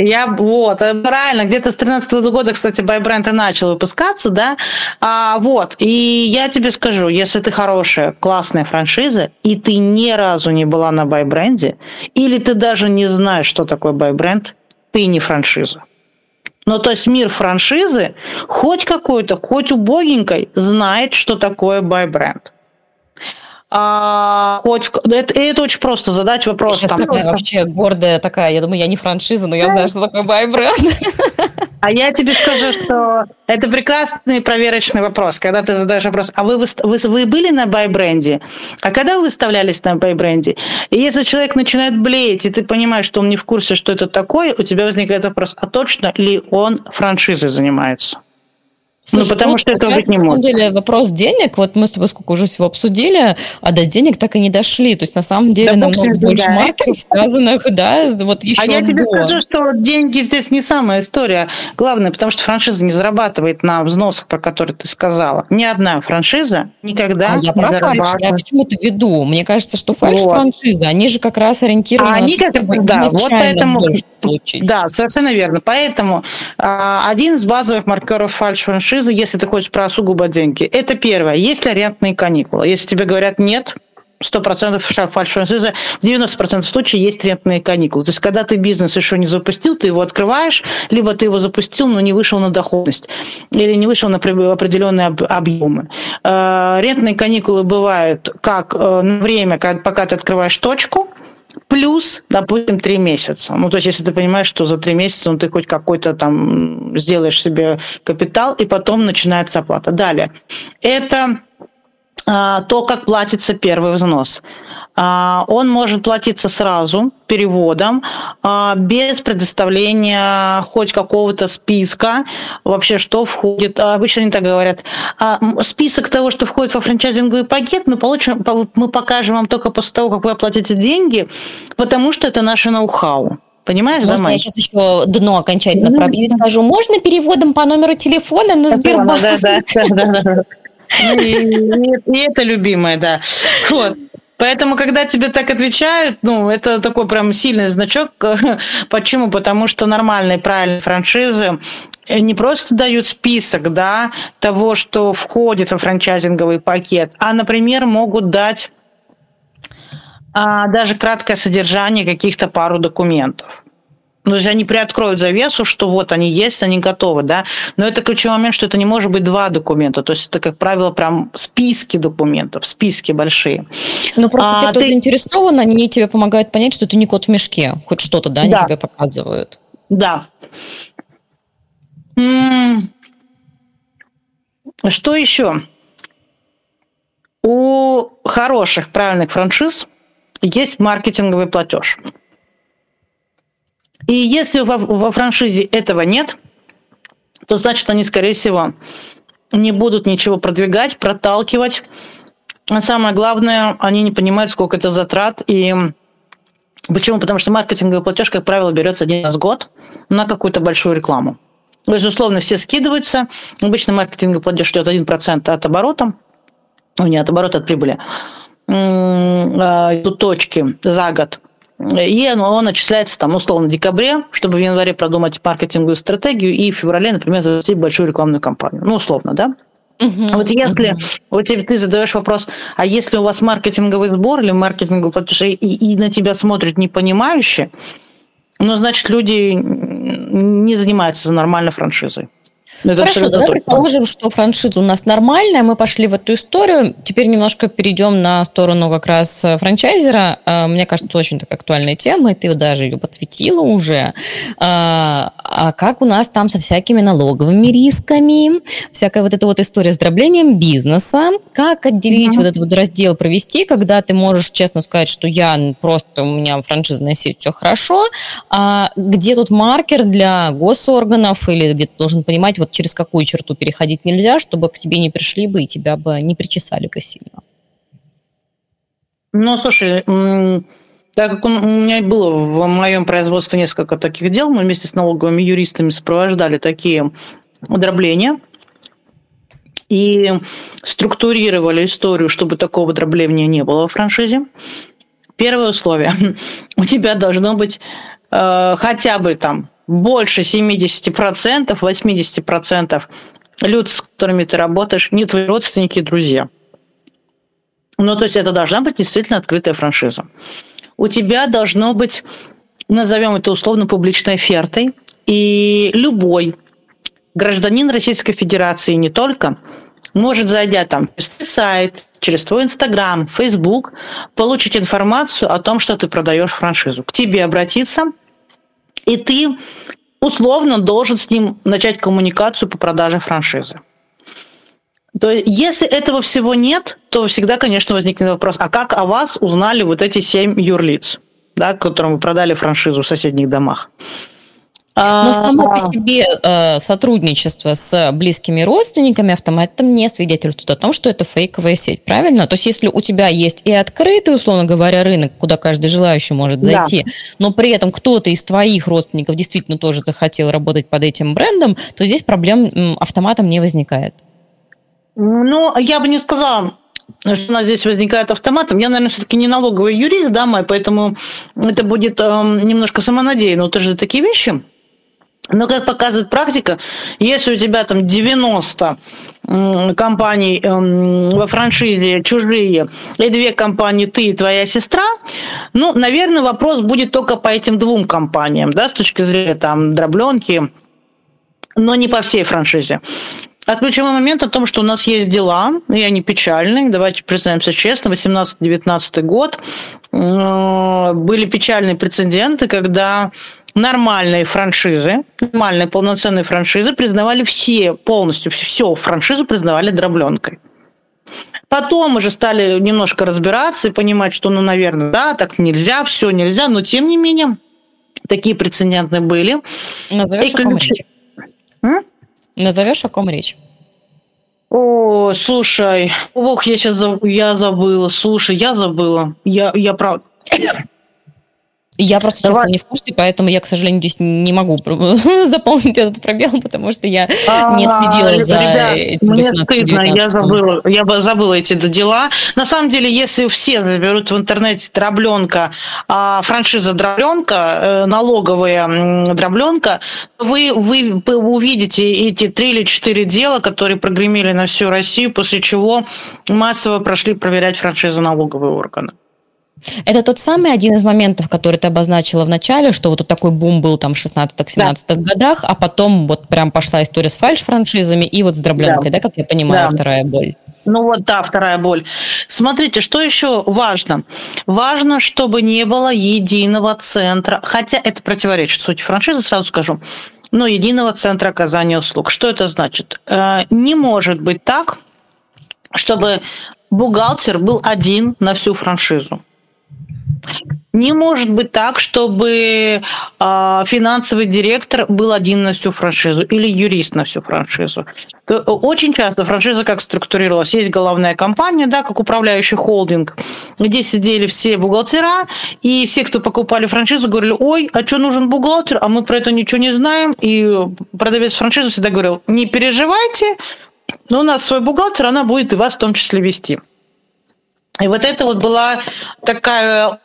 Я вот, э, правильно, где-то с 13 года, кстати, Байбренд и начал выпускаться, да. А, вот, и я тебе скажу, если ты хорошая, классная франшиза, и ты ни разу не была на Байбренде, или ты даже не знаешь, что такое Байбренд, ты не франшиза. Ну, то есть мир франшизы, хоть какой-то, хоть убогенькой, знает, что такое buy-бренд. А, хоть это, это очень просто задать вопрос. Я там, вообще гордая такая. Я думаю, я не франшиза, но я знаю, что такое buy-бренд. А я тебе скажу, что это прекрасный проверочный вопрос, когда ты задаешь вопрос, а вы, вы, вы были на байбренде? А когда вы выставлялись на байбренде? И если человек начинает блеять, и ты понимаешь, что он не в курсе, что это такое, у тебя возникает вопрос, а точно ли он франшизой занимается? Слушай, ну, потому что это быть не может. На самом деле вопрос денег, вот мы с тобой сколько уже всего обсудили, а до денег так и не дошли. То есть, на самом деле, да, намного больше да. маркеров, связанных, да, вот еще А я тебе до. скажу, что деньги здесь не самая история. Главное, потому что франшиза не зарабатывает на взносах, про которые ты сказала. Ни одна франшиза никогда а не я про зарабатывает. Фальш, я к чему-то веду. Мне кажется, что фальш-франшизы, вот. они же как раз ориентированы а они на как, да, вот поэтому, Да, совершенно верно. Поэтому а, один из базовых маркеров фальш-франшизы франшизу, если ты хочешь про сугубо деньги. Это первое. Есть ли арендные каникулы? Если тебе говорят нет, 100% фальш-франшиза, в 90% случаев есть рентные каникулы. То есть, когда ты бизнес еще не запустил, ты его открываешь, либо ты его запустил, но не вышел на доходность, или не вышел на определенные объемы. Э, рентные каникулы бывают как э, на время, пока ты открываешь точку, плюс, допустим, три месяца. Ну, то есть, если ты понимаешь, что за три месяца ну, ты хоть какой-то там сделаешь себе капитал, и потом начинается оплата. Далее. Это то, как платится первый взнос. А, он может платиться сразу переводом, а, без предоставления хоть какого-то списка, вообще что входит. Обычно они так говорят. Список того, что входит во франчайзинговый пакет, мы, получим, мы покажем вам только после того, как вы оплатите деньги, потому что это наше ноу-хау. Понимаешь, Можно да, я сейчас еще дно окончательно пробью и скажу, можно переводом по номеру телефона на Сбербанк? Да, да, да, да. И, и, это любимое, да. Вот. Поэтому, когда тебе так отвечают, ну, это такой прям сильный значок. Почему? Потому что нормальные, правильные франшизы не просто дают список да, того, что входит во франчайзинговый пакет, а, например, могут дать а, даже краткое содержание каких-то пару документов. Ну, то есть они приоткроют завесу, что вот они есть, они готовы, да. Но это ключевой момент, что это не может быть два документа. То есть это, как правило, прям списки документов, списки большие. Ну, просто а, те, кто ты... заинтересован, они тебе помогают понять, что ты не кот в мешке. Хоть что-то, да, они да. тебе показывают. Да. Что еще? У хороших, правильных франшиз есть маркетинговый платеж. И если во, во франшизе этого нет, то значит они, скорее всего, не будут ничего продвигать, проталкивать. А самое главное, они не понимают, сколько это затрат. И почему? Потому что маркетинговый платеж, как правило, берется один раз в год на какую-то большую рекламу. То есть, условно, все скидываются. Обычно маркетинговый платеж идет 1% от оборота. Ну, не от оборота, от прибыли. А, тут точки за год и он, он начисляется там условно в декабре, чтобы в январе продумать маркетинговую стратегию и в феврале, например, запустить большую рекламную кампанию. Ну, условно, да? Uh-huh, вот если uh-huh. вот тебе ты задаешь вопрос, а если у вас маркетинговый сбор или маркетинговый платеж, и, и на тебя смотрят непонимающе, ну, значит, люди не занимаются нормальной франшизой. Это Хорошо, давай точно. предположим, что франшиза у нас нормальная, мы пошли в эту историю. Теперь немножко перейдем на сторону как раз э, франчайзера. Э, мне кажется, очень такая актуальная тема, и ты даже ее подсветила уже. А, а как у нас там со всякими налоговыми рисками, всякая вот эта вот история с дроблением бизнеса, как отделить mm-hmm. вот этот вот раздел провести, когда ты можешь честно сказать, что я просто, у меня франшизная сеть, все хорошо, а где тут маркер для госорганов или где ты должен понимать, вот вот через какую черту переходить нельзя, чтобы к тебе не пришли бы и тебя бы не причесали бы сильно? Ну, слушай, так как у меня было в моем производстве несколько таких дел, мы вместе с налоговыми юристами сопровождали такие дробления и структурировали историю, чтобы такого дробления не было во франшизе. Первое условие. У тебя должно быть э, хотя бы там больше 70%, 80% люди, с которыми ты работаешь, не твои родственники и друзья. Ну, то есть это должна быть действительно открытая франшиза. У тебя должно быть, назовем это условно, публичной офертой, и любой гражданин Российской Федерации не только может, зайдя там через твой сайт, через твой Инстаграм, Фейсбук, получить информацию о том, что ты продаешь франшизу. К тебе обратиться – и ты условно должен с ним начать коммуникацию по продаже франшизы. То есть, если этого всего нет, то всегда, конечно, возникнет вопрос, а как о вас узнали вот эти семь юрлиц, да, которым вы продали франшизу в соседних домах? Но само по себе э, сотрудничество с близкими родственниками автоматом не свидетельствует о том, что это фейковая сеть, правильно? То есть если у тебя есть и открытый, условно говоря, рынок, куда каждый желающий может зайти, да. но при этом кто-то из твоих родственников действительно тоже захотел работать под этим брендом, то здесь проблем автоматом не возникает. Ну, я бы не сказала, что у нас здесь возникает автоматом. Я, наверное, все-таки не налоговый юрист, да, мой, поэтому это будет э, немножко самонадеянно. Же такие вещи, но, как показывает практика, если у тебя там 90 компаний эм, во франшизе чужие, и две компании ты и твоя сестра, ну, наверное, вопрос будет только по этим двум компаниям, да, с точки зрения там дробленки, но не по всей франшизе. А ключевой момент о том, что у нас есть дела, и они печальные, давайте признаемся честно, 18-19 год, были печальные прецеденты, когда нормальные франшизы, нормальные полноценные франшизы признавали все, полностью все франшизу признавали дробленкой. Потом уже стали немножко разбираться и понимать, что, ну, наверное, да, так нельзя, все нельзя, но тем не менее такие прецеденты были. Назовешь, и о ком речь? М? Назовешь, о ком речь? О, слушай, ох, я сейчас я забыла, слушай, я забыла, я, я правда. Я просто, честно, Давай. не в курсе, поэтому я, к сожалению, здесь не могу заполнить этот пробел, потому что я не следила за Ребят, мне стыдно, я забыла, я бы забыла эти дела. На самом деле, если все заберут в интернете дробленка, а франшиза дробленка, э, налоговая дробленка, вы, вы увидите эти три или четыре дела, которые прогремели на всю Россию, после чего массово прошли проверять франшизу налоговые органы. Это тот самый один из моментов, который ты обозначила в начале, что вот такой бум был там в 16-17 да. годах, а потом вот прям пошла история с фальш-франшизами и вот с дробленкой, да, да как я понимаю, да. вторая боль. Ну вот, да, вторая боль. Смотрите, что еще важно? Важно, чтобы не было единого центра, хотя это противоречит сути франшизы, сразу скажу, но единого центра оказания услуг. Что это значит? Э, не может быть так, чтобы бухгалтер был один на всю франшизу. Не может быть так, чтобы э, финансовый директор был один на всю франшизу или юрист на всю франшизу. Очень часто франшиза как структурировалась. Есть головная компания, да, как управляющий холдинг, где сидели все бухгалтера, и все, кто покупали франшизу, говорили, ой, а что нужен бухгалтер, а мы про это ничего не знаем. И продавец франшизы всегда говорил, не переживайте, но у нас свой бухгалтер, она будет и вас в том числе вести. И вот это вот была такая,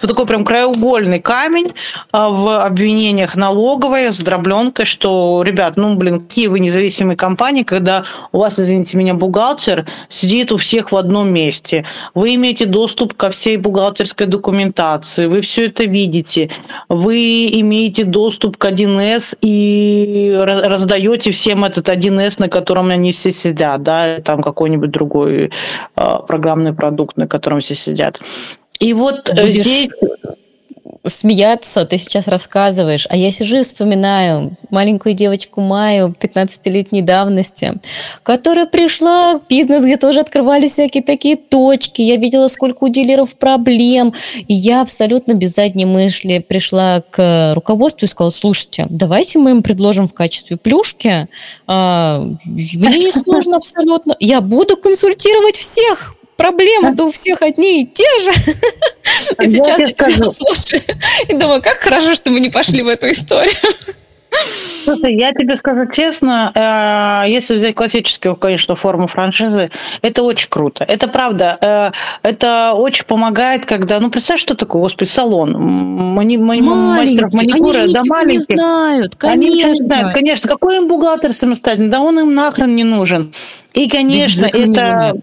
такой прям краеугольный камень а, в обвинениях налоговой с дробленкой, что, ребят, ну, блин, какие вы независимые компании, когда у вас, извините меня, бухгалтер сидит у всех в одном месте. Вы имеете доступ ко всей бухгалтерской документации, вы все это видите, вы имеете доступ к 1С и раздаете всем этот 1С, на котором они все сидят, да, там какой-нибудь другой а, программный продукт продукт, на котором все сидят. И вот э, Будешь здесь смеяться, ты сейчас рассказываешь, а я сижу и вспоминаю маленькую девочку Маю 15-летней давности, которая пришла в бизнес, где тоже открывали всякие такие точки, я видела, сколько у дилеров проблем, и я абсолютно без задней мысли пришла к руководству и сказала, слушайте, давайте мы им предложим в качестве плюшки, а, мне не сложно абсолютно, я буду консультировать всех, проблемы-то у всех одни и те же. И сейчас я тебя слушаю и думаю, как хорошо, что мы не пошли в эту историю. Слушай, я тебе скажу честно, э, если взять классическую, конечно, форму франшизы, это очень круто. Это правда. Э, это очень помогает, когда... Ну, представь, что такое, господи, салон. Мани, мастеров маникюра, Они да маленькие. Не знают, конечно. Они ничего не знают, конечно. Какой им бухгалтер самостоятельный? Да он им нахрен не нужен. И, конечно, это...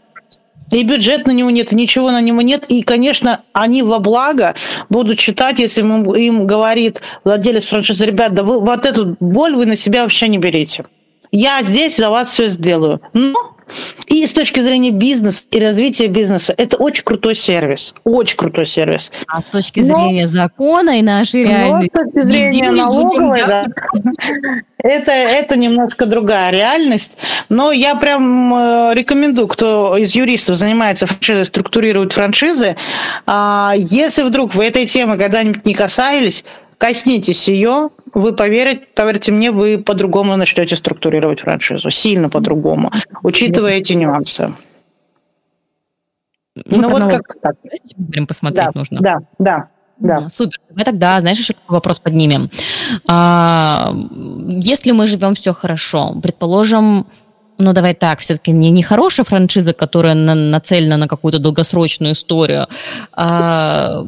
И бюджет на него нет, ничего на него нет. И, конечно, они во благо будут читать, если им говорит владелец франшизы, ребят, да вы вот эту боль вы на себя вообще не берите. Я здесь за вас все сделаю. Но и с точки зрения бизнеса и развития бизнеса, это очень крутой сервис. Очень крутой сервис. А с точки зрения но, закона и нашей реальности? с точки зрения налоговой, да. Это, это немножко другая реальность. Но я прям э, рекомендую, кто из юристов занимается франшизой, структурирует франшизы, а, если вдруг вы этой темы когда-нибудь не касались, коснитесь ее, вы поверите, поверьте мне, вы по-другому начнете структурировать франшизу, сильно по-другому, учитывая эти нюансы. Мы ну вот как так. Будем посмотреть да, нужно. Да, да. Да. Супер. Мы тогда, знаешь, еще какой вопрос поднимем. А, если мы живем все хорошо, предположим, ну давай так, все-таки не, не хорошая франшиза, которая на, нацелена на какую-то долгосрочную историю, а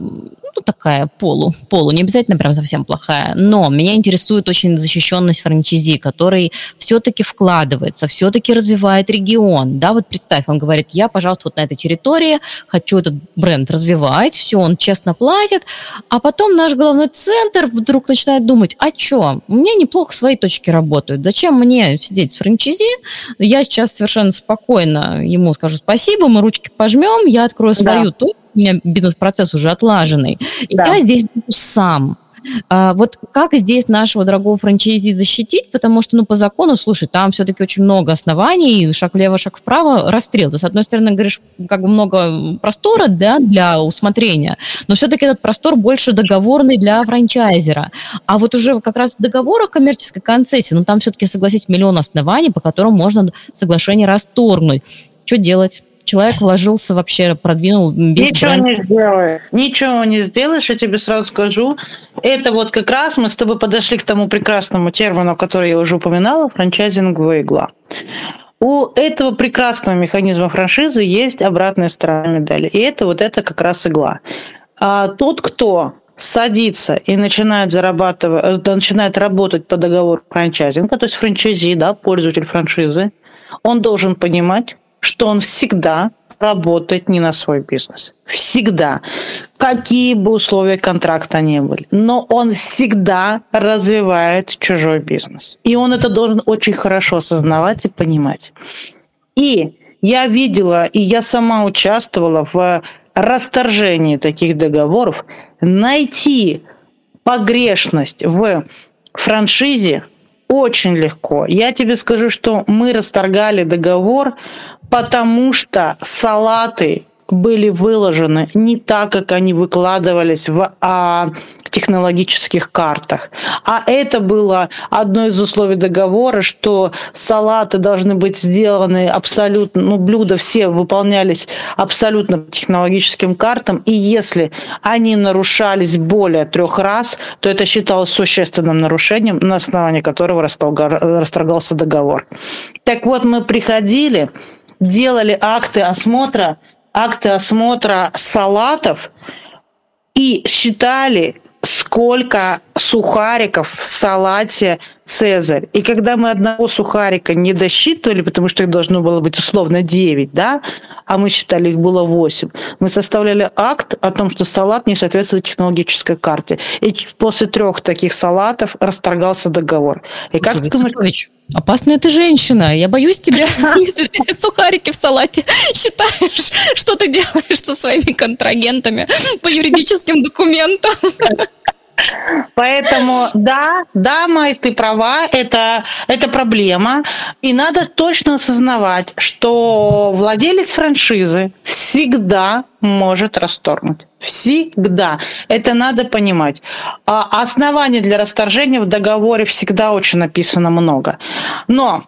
ну, такая полу, полу, не обязательно прям совсем плохая, но меня интересует очень защищенность франчайзи, который все-таки вкладывается, все-таки развивает регион, да, вот представь, он говорит, я, пожалуйста, вот на этой территории хочу этот бренд развивать, все, он честно платит, а потом наш головной центр вдруг начинает думать, а что, меня неплохо свои точки работают, зачем мне сидеть с франчайзи, я сейчас совершенно спокойно ему скажу спасибо, мы ручки пожмем, я открою свою да. точку, у меня бизнес-процесс уже отлаженный. И да. я здесь буду сам. А, вот как здесь нашего дорогого франчайзи защитить? Потому что, ну, по закону, слушай, там все-таки очень много оснований, шаг влево, шаг вправо, расстрел. Ты, с одной стороны, говоришь, как бы много простора, да, для усмотрения, но все-таки этот простор больше договорный для франчайзера. А вот уже как раз в договорах коммерческой концессии, ну, там все-таки, согласись, миллион оснований, по которым можно соглашение расторгнуть. Что делать? Человек вложился вообще, продвинул Ничего бренд. не сделаешь. Ничего не сделаешь, я тебе сразу скажу. Это вот как раз мы с тобой подошли к тому прекрасному термину, который я уже упоминала, франчайзинговая игла. У этого прекрасного механизма франшизы есть обратная сторона медали. И это вот это как раз игла. А тот, кто садится и начинает зарабатывать, э, начинает работать по договору франчайзинга, то есть франчайзи, да, пользователь франшизы, он должен понимать, что он всегда работает не на свой бизнес. Всегда. Какие бы условия контракта ни были. Но он всегда развивает чужой бизнес. И он это должен очень хорошо осознавать и понимать. И я видела, и я сама участвовала в расторжении таких договоров. Найти погрешность в франшизе очень легко. Я тебе скажу, что мы расторгали договор потому что салаты были выложены не так, как они выкладывались в а, технологических картах. А это было одно из условий договора, что салаты должны быть сделаны абсолютно, ну, блюда все выполнялись абсолютно технологическим картам, и если они нарушались более трех раз, то это считалось существенным нарушением, на основании которого расторгался договор. Так вот, мы приходили, делали акты осмотра, акты осмотра салатов и считали, сколько сухариков в салате Цезарь. И когда мы одного сухарика не досчитывали, потому что их должно было быть условно 9, да, а мы считали, их было 8, мы составляли акт о том, что салат не соответствует технологической карте. И после трех таких салатов расторгался договор. И как ты думаешь... Опасная ты женщина. Я боюсь тебя, если ты сухарики в салате считаешь, что ты делаешь со своими контрагентами по юридическим документам. Поэтому да, да, Май, ты права, это, это проблема. И надо точно осознавать, что владелец франшизы всегда может расторгнуть. Всегда. Это надо понимать. А оснований для расторжения в договоре всегда очень написано много. Но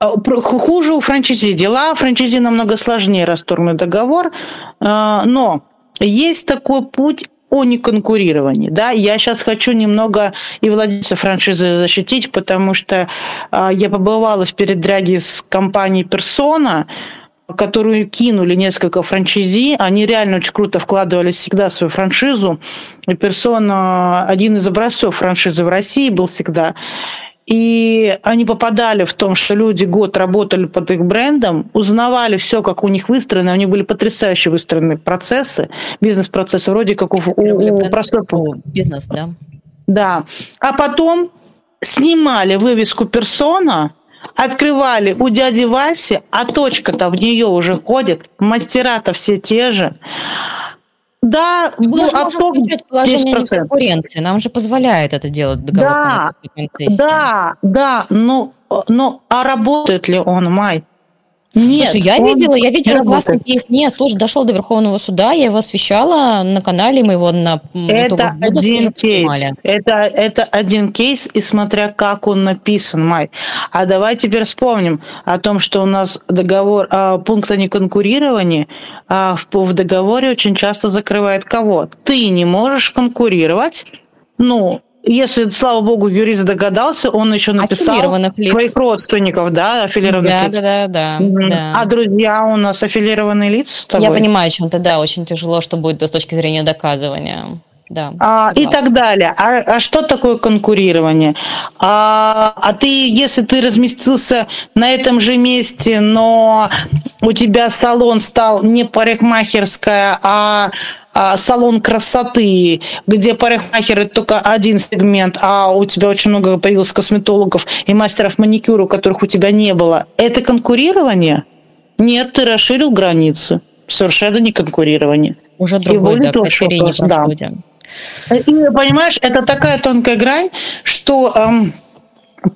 хуже у франчайзи дела. Франчайзи намного сложнее расторгнуть договор. А, но есть такой путь о неконкурировании. Да? Я сейчас хочу немного и владельца франшизы защитить, потому что э, я побывала в передряге с компанией «Персона», которую кинули несколько франчайзи. Они реально очень круто вкладывались всегда в свою франшизу. И «Персона» один из образцов франшизы в России был всегда. И они попадали в том, что люди год работали под их брендом, узнавали все, как у них выстроено. У них были потрясающие выстроены процессы, бизнес-процессы, вроде как у, у, у простой... Бизнес, да. Да. А потом снимали вывеску персона, открывали у дяди Васи, а точка-то в нее уже ходит, мастера-то все те же. Да, был ну, отток положение конкуренции. Нам же позволяет это делать договор да, Да, да, но, но а работает ли он, Май? Нет, слушай, я видела, я видела классный кейс. Нет, слушай, дошел до Верховного суда, я его освещала на канале моего на Это один кейс. Это, это один кейс, и смотря как он написан, Май. А давай теперь вспомним о том, что у нас договор, а, пункт о неконкурировании а, в, в договоре очень часто закрывает кого? Ты не можешь конкурировать, ну, если, слава богу, юрист догадался, он еще написал лиц. своих родственников, да, аффилированных да, лиц. Да, да, да, да. А друзья у нас аффилированные лица с тобой? Я понимаю, о чем-то, да, очень тяжело, что будет с точки зрения доказывания. Да, а, и так далее. А, а что такое конкурирование? А, а ты, если ты разместился на этом же месте, но у тебя салон стал не парикмахерская, а а, салон красоты, где парикмахеры только один сегмент, а у тебя очень много появилось косметологов и мастеров маникюра, которых у тебя не было. Это конкурирование? Нет, ты расширил границы. совершенно не конкурирование. Уже другой, да, критерий не да. И, понимаешь, это такая тонкая грань, что эм,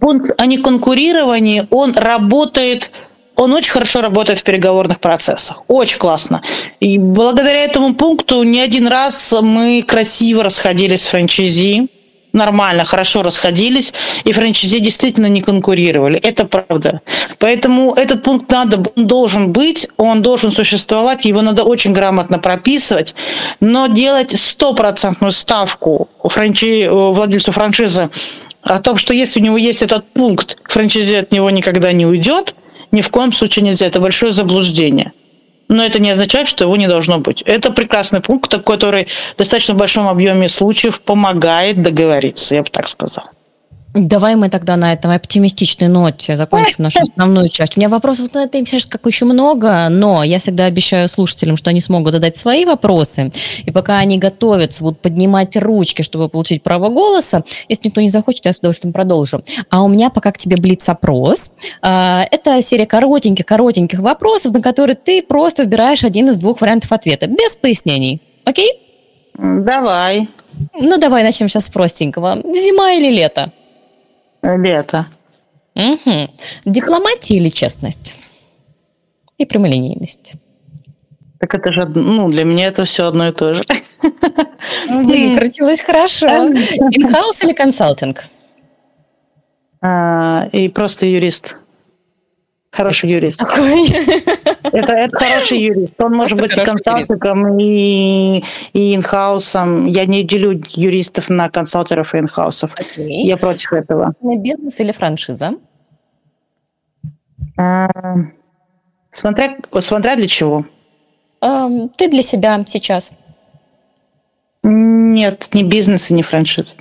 пункт о неконкурировании, он работает он очень хорошо работает в переговорных процессах. Очень классно. И благодаря этому пункту не один раз мы красиво расходились с франчайзи нормально, хорошо расходились, и франчайзи действительно не конкурировали. Это правда. Поэтому этот пункт надо, он должен быть, он должен существовать, его надо очень грамотно прописывать, но делать стопроцентную ставку франчи... владельцу франшизы о том, что если у него есть этот пункт, франчайзи от него никогда не уйдет, ни в коем случае нельзя. Это большое заблуждение но это не означает, что его не должно быть. Это прекрасный пункт, который в достаточно большом объеме случаев помогает договориться, я бы так сказала. Давай мы тогда на этом оптимистичной ноте закончим нашу основную часть. У меня вопросов на этой часть как еще много, но я всегда обещаю слушателям, что они смогут задать свои вопросы, и пока они готовятся, будут поднимать ручки, чтобы получить право голоса. Если никто не захочет, я с удовольствием продолжу. А у меня пока к тебе блиц-опрос. А, это серия коротеньких-коротеньких вопросов, на которые ты просто выбираешь один из двух вариантов ответа, без пояснений. Окей? Давай. Ну, давай начнем сейчас с простенького. Зима или лето? Лето. Угу. Дипломатия или честность? И прямолинейность. Так это же, ну, для меня это все одно и то же. Выкрутилась хорошо. Инхаус или консалтинг? И просто юрист. Хороший юрист. Это, это хороший юрист. Он может это быть и консалтингом, и, и инхаусом. Я не делю юристов на консалтеров и инхаусов. Okay. Я против этого. Бизнес или франшиза? А, смотря, смотря для чего. ты для себя сейчас. Нет, не бизнес и не франшиза.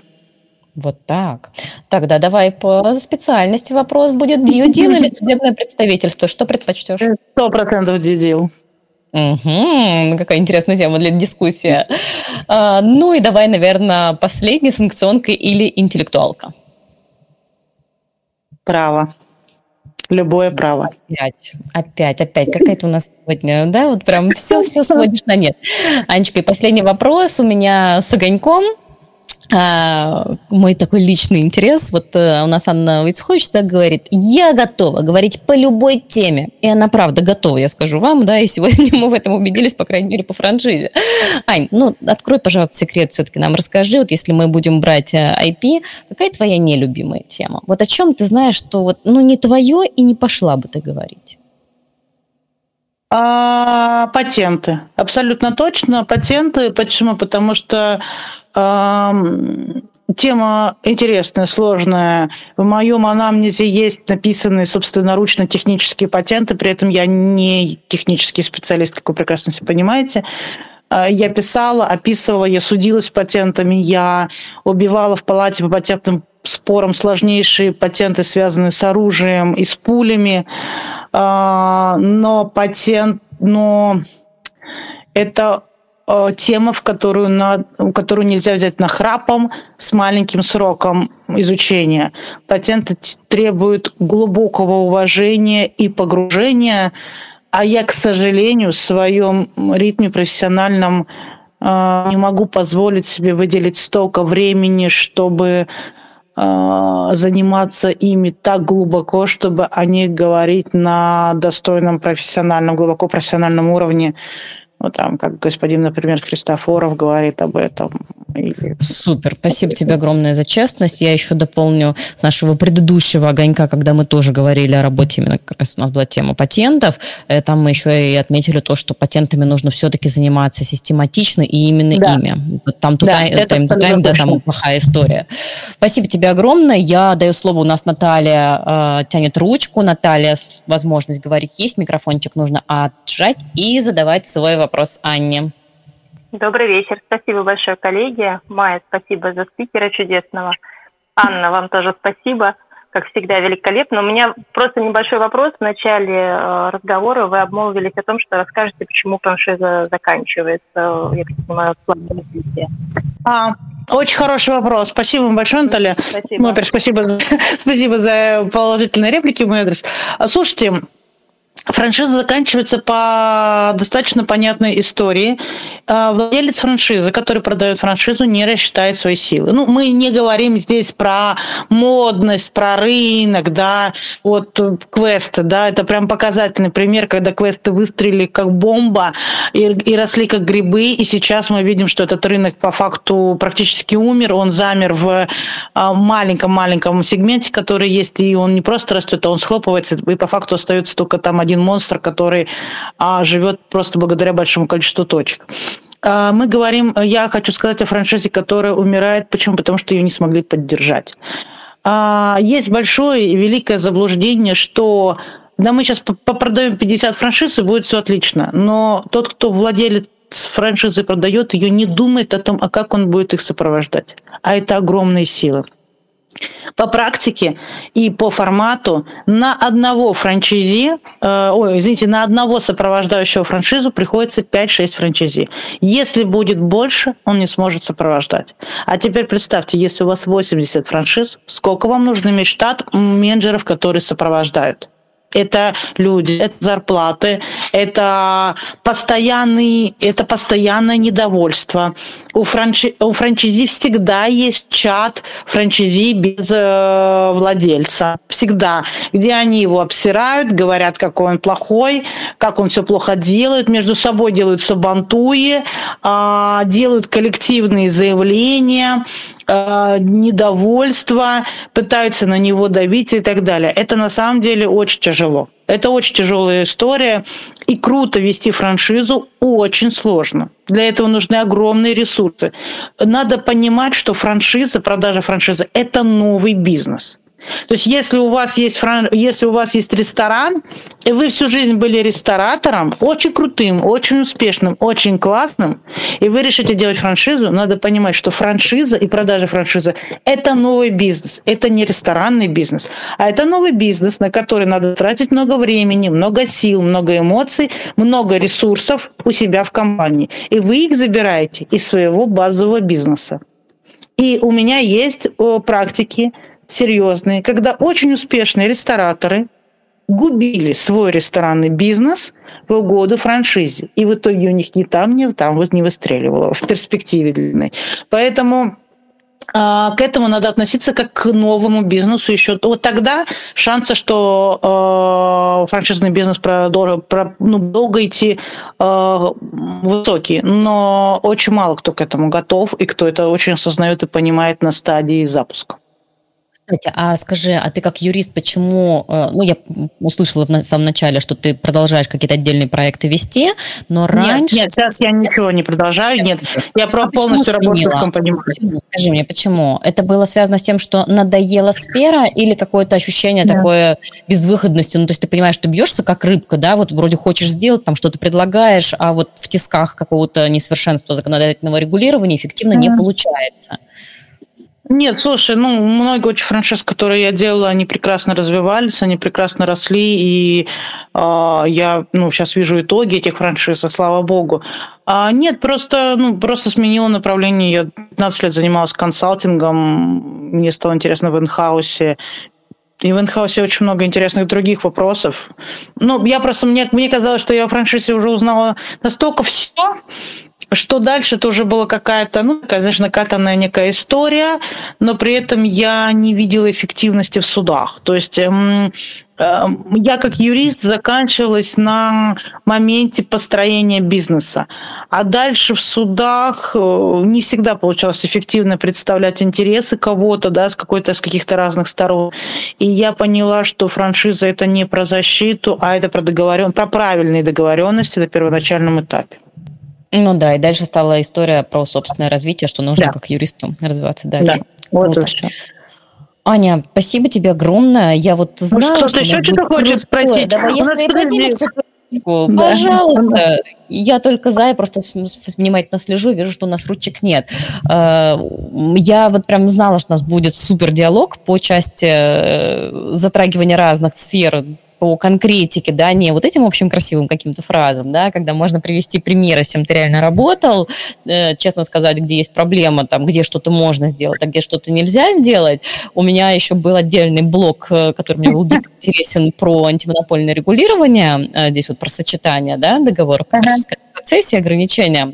Вот так. Тогда давай по специальности вопрос будет deal или судебное представительство. Что предпочтешь? Сто процентов deal. Угу, какая интересная тема для дискуссии. А, ну и давай, наверное, последний санкционка или интеллектуалка. Право. Любое право. Опять, опять, опять. Какая-то у нас сегодня, да, вот прям все-все сводишь на нет. Анечка, и последний вопрос у меня с огоньком. А, мой такой личный интерес. Вот а, у нас Анна Вицхович так говорит, я готова говорить по любой теме. И она правда готова, я скажу вам, да, и сегодня мы в этом убедились, по крайней мере, по франшизе. Ань, ну, открой, пожалуйста, секрет все-таки нам расскажи, вот если мы будем брать IP, э, какая твоя нелюбимая тема? Вот о чем ты знаешь, что вот, ну, не твое и не пошла бы ты говорить? А, патенты. Абсолютно точно. Патенты. Почему? Потому что Тема интересная, сложная. В моем анамнезе есть написанные собственноручно технические патенты, при этом я не технический специалист, как вы прекрасно все понимаете. А, я писала, описывала, я судилась патентами, я убивала в палате по патентным спорам сложнейшие патенты, связанные с оружием и с пулями. А, но патент, но это тема, в которую, на, которую нельзя взять на храпом с маленьким сроком изучения. Патенты требуют глубокого уважения и погружения, а я, к сожалению, в своем ритме профессиональном э, не могу позволить себе выделить столько времени, чтобы э, заниматься ими так глубоко, чтобы о них говорить на достойном профессиональном, глубоко профессиональном уровне. Ну, там, как господин, например, Христофоров говорит об этом. Супер, спасибо тебе огромное за честность. Я еще дополню нашего предыдущего огонька, когда мы тоже говорили о работе, именно как раз у нас была тема патентов. Э, там мы еще и отметили то, что патентами нужно все-таки заниматься систематично и именно да. ими. Там туда, да, тайм, тайм, да, там плохая история. Спасибо тебе огромное. Я даю слово, у нас Наталья э, тянет ручку. Наталья, возможность говорить есть, микрофончик нужно отжать и задавать свой вопрос вопрос Анне. Добрый вечер. Спасибо большое, коллеги. Майя, спасибо за спикера чудесного. Анна, вам тоже спасибо. Как всегда, великолепно. У меня просто небольшой вопрос. В начале э, разговора вы обмолвились о том, что расскажете, почему франшиза заканчивается, я так понимаю, в плане развития. А, очень хороший вопрос. Спасибо вам большое, Наталья. Спасибо. Ну, спасибо, спасибо за положительные реплики в мой адрес. Слушайте, Франшиза заканчивается по достаточно понятной истории. А, владелец франшизы, который продает франшизу, не рассчитает свои силы. Ну, мы не говорим здесь про модность, про рынок, да, вот квесты, да, это прям показательный пример, когда квесты выстрелили как бомба и, и росли как грибы, и сейчас мы видим, что этот рынок по факту практически умер, он замер в а, маленьком-маленьком сегменте, который есть, и он не просто растет, а он схлопывается, и по факту остается только там один монстр, который а, живет просто благодаря большому количеству точек. А, мы говорим, я хочу сказать о франшизе, которая умирает. Почему? Потому что ее не смогли поддержать. А, есть большое и великое заблуждение, что да, мы сейчас попродаем 50 франшиз, и будет все отлично. Но тот, кто владелец франшизы продает, ее не думает о том, а как он будет их сопровождать. А это огромные силы. По практике и по формату на одного франчайзи, э, ой, извините, на одного сопровождающего франшизу приходится 5-6 франчайзи. Если будет больше, он не сможет сопровождать. А теперь представьте, если у вас 80 франшиз, сколько вам нужно иметь штат менеджеров, которые сопровождают? Это люди, это зарплаты, это постоянный, это постоянное недовольство. У, франши, у франчайзи всегда есть чат франчайзи без э, владельца. Всегда. Где они его обсирают, говорят, какой он плохой, как он все плохо делает, между собой делают сабантуи, э, делают коллективные заявления, э, недовольство, пытаются на него давить и так далее. Это на самом деле очень тяжело. Это очень тяжелая история, и круто вести франшизу очень сложно. Для этого нужны огромные ресурсы. Надо понимать, что франшиза, продажа франшизы – это новый бизнес – то есть, если у вас есть, фран... если у вас есть ресторан, и вы всю жизнь были ресторатором, очень крутым, очень успешным, очень классным, и вы решите делать франшизу, надо понимать, что франшиза и продажа франшизы – это новый бизнес, это не ресторанный бизнес, а это новый бизнес, на который надо тратить много времени, много сил, много эмоций, много ресурсов у себя в компании. И вы их забираете из своего базового бизнеса. И у меня есть практики, серьезные, когда очень успешные рестораторы губили свой ресторанный бизнес в угоду франшизе. И в итоге у них ни там, ни там не выстреливало в перспективе длинной. Поэтому а, к этому надо относиться как к новому бизнесу еще. Вот тогда шансы, что э, франшизный бизнес продолжит про, ну, долго идти, э, высокие. Но очень мало кто к этому готов, и кто это очень осознает и понимает на стадии запуска. Кстати, а скажи, а ты как юрист, почему, э, ну, я услышала в самом начале, что ты продолжаешь какие-то отдельные проекты вести, но раньше... Нет, нет сейчас я ничего не продолжаю, нет, я про а полностью работаю в компании. Скажи мне, почему? Это было связано с тем, что надоела сфера или какое-то ощущение да. такое безвыходности? Ну, то есть ты понимаешь, что бьешься как рыбка, да, вот вроде хочешь сделать, там что-то предлагаешь, а вот в тисках какого-то несовершенства законодательного регулирования эффективно mm-hmm. не получается. Нет, слушай, ну, много очень франшиз, которые я делала, они прекрасно развивались, они прекрасно росли, и э, я, ну, сейчас вижу итоги этих франшиз, слава богу. А нет, просто, ну, просто сменила направление. Я 15 лет занималась консалтингом, мне стало интересно в инхаусе, и в инхаусе очень много интересных других вопросов. Ну, я просто, мне, мне казалось, что я о франшизе уже узнала настолько все, что дальше тоже была какая-то, ну, такая, знаешь, накатанная некая история, но при этом я не видела эффективности в судах. То есть эм, э, я как юрист заканчивалась на моменте построения бизнеса. А дальше в судах э, не всегда получалось эффективно представлять интересы кого-то, да, с какой-то, с каких-то разных сторон. И я поняла, что франшиза это не про защиту, а это про договорен, про правильные договоренности на первоначальном этапе. Ну да, и дальше стала история про собственное развитие, что нужно да. как юристу развиваться дальше. Да, вот точно. Аня, спасибо тебе огромное. Я вот знаю, ну, что, что еще что-то хочет спросить. Давай, у нас подожди. Пожалуйста, да. я только за, я просто внимательно слежу, вижу, что у нас ручек нет. А, я вот прям знала, что у нас будет супер диалог по части э, затрагивания разных сфер по конкретике, да, не вот этим общим красивым каким-то фразам, да, когда можно привести примеры, с чем ты реально работал, э, честно сказать, где есть проблема, там, где что-то можно сделать, а где что-то нельзя сделать. У меня еще был отдельный блок, э, который мне был дико интересен про антимонопольное регулирование, э, здесь вот про сочетание, да, договоров, ага. процессе ограничения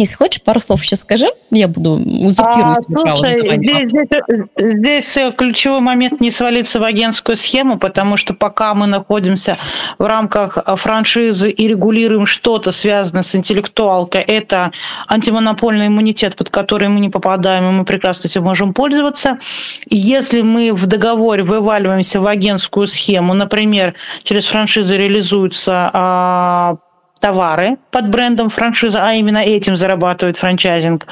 если хочешь, пару слов еще скажи, я буду узурпирую а, Слушай, здесь, здесь, здесь э, ключевой момент не свалиться в агентскую схему, потому что пока мы находимся в рамках э, франшизы и регулируем что-то, связанное с интеллектуалкой, это антимонопольный иммунитет, под который мы не попадаем, и мы прекрасно этим можем пользоваться. Если мы в договоре вываливаемся в агентскую схему, например, через франшизы реализуются а, товары под брендом франшиза, а именно этим зарабатывает франчайзинг,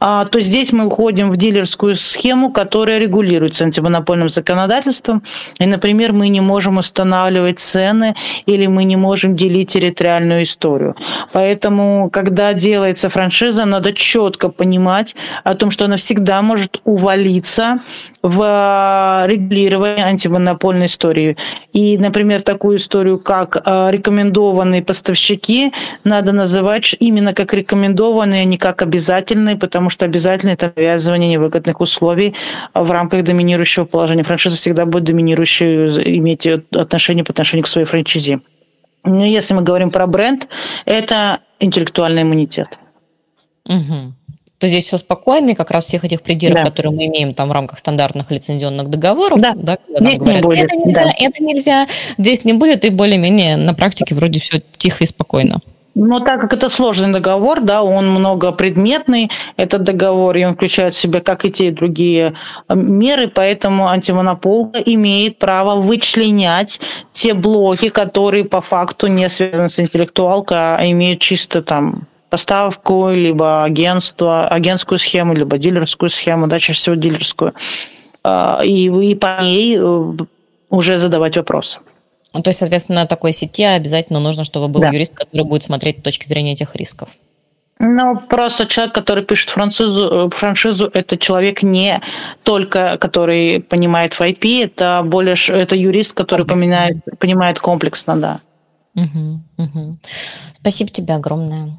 а, то здесь мы уходим в дилерскую схему, которая регулируется антимонопольным законодательством. И, например, мы не можем устанавливать цены или мы не можем делить территориальную историю. Поэтому, когда делается франшиза, надо четко понимать о том, что она всегда может увалиться в а, регулирование антимонопольной истории. И, например, такую историю, как а, рекомендованные поставщики, надо называть именно как рекомендованные, а не как обязательные, потому что обязательно это навязывание невыгодных условий в рамках доминирующего положения. Франшиза всегда будет доминирующей, иметь отношение по отношению к своей франчизе. Но если мы говорим про бренд, это интеллектуальный иммунитет. Угу то здесь все спокойно, и как раз всех этих придирок, да. которые мы имеем там в рамках стандартных лицензионных договоров, да, да здесь говорят, не будет. Это нельзя, да. это нельзя, здесь не будет, и более-менее на практике вроде все тихо и спокойно. Но так как это сложный договор, да, он многопредметный, этот договор, и он включает в себя как и те, и другие э, меры, поэтому антимонополка имеет право вычленять те блоки, которые по факту не связаны с интеллектуалкой, а имеют чисто там поставку, либо агентство, агентскую схему, либо дилерскую схему, да, чаще всего дилерскую, а, и, и по ней э, уже задавать вопросы. Ну, то есть, соответственно, на такой сети обязательно нужно, чтобы был да. юрист, который будет смотреть с точки зрения этих рисков. Ну, просто человек, который пишет франшизу, э, франшизу, это человек не только, который понимает в IP, это более, это юрист, который понимает, понимает комплексно, да. Угу, угу. Спасибо тебе огромное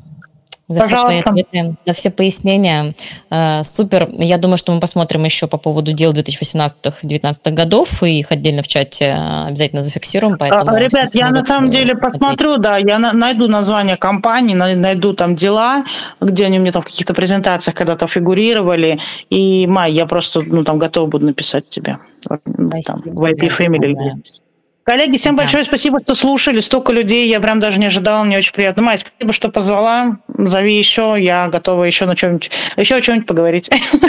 за Пожалуйста. все твои ответы, за все пояснения. Э, супер. Я думаю, что мы посмотрим еще по поводу дел 2018-2019 годов, и их отдельно в чате э, обязательно зафиксируем. А, поэтому Ребят, я на самом деле посмотрю, да, я найду название компании, найду там дела, где они мне там в каких-то презентациях когда-то фигурировали, и, Май, я просто, ну, там готова буду написать тебе. Спасибо. Там, в IP Family. Коллеги, всем да. большое спасибо, что слушали. Столько людей я прям даже не ожидала. Мне очень приятно. Майя, спасибо, что позвала. Зови еще. Я готова еще на чем-нибудь, еще о чем-нибудь поговорить.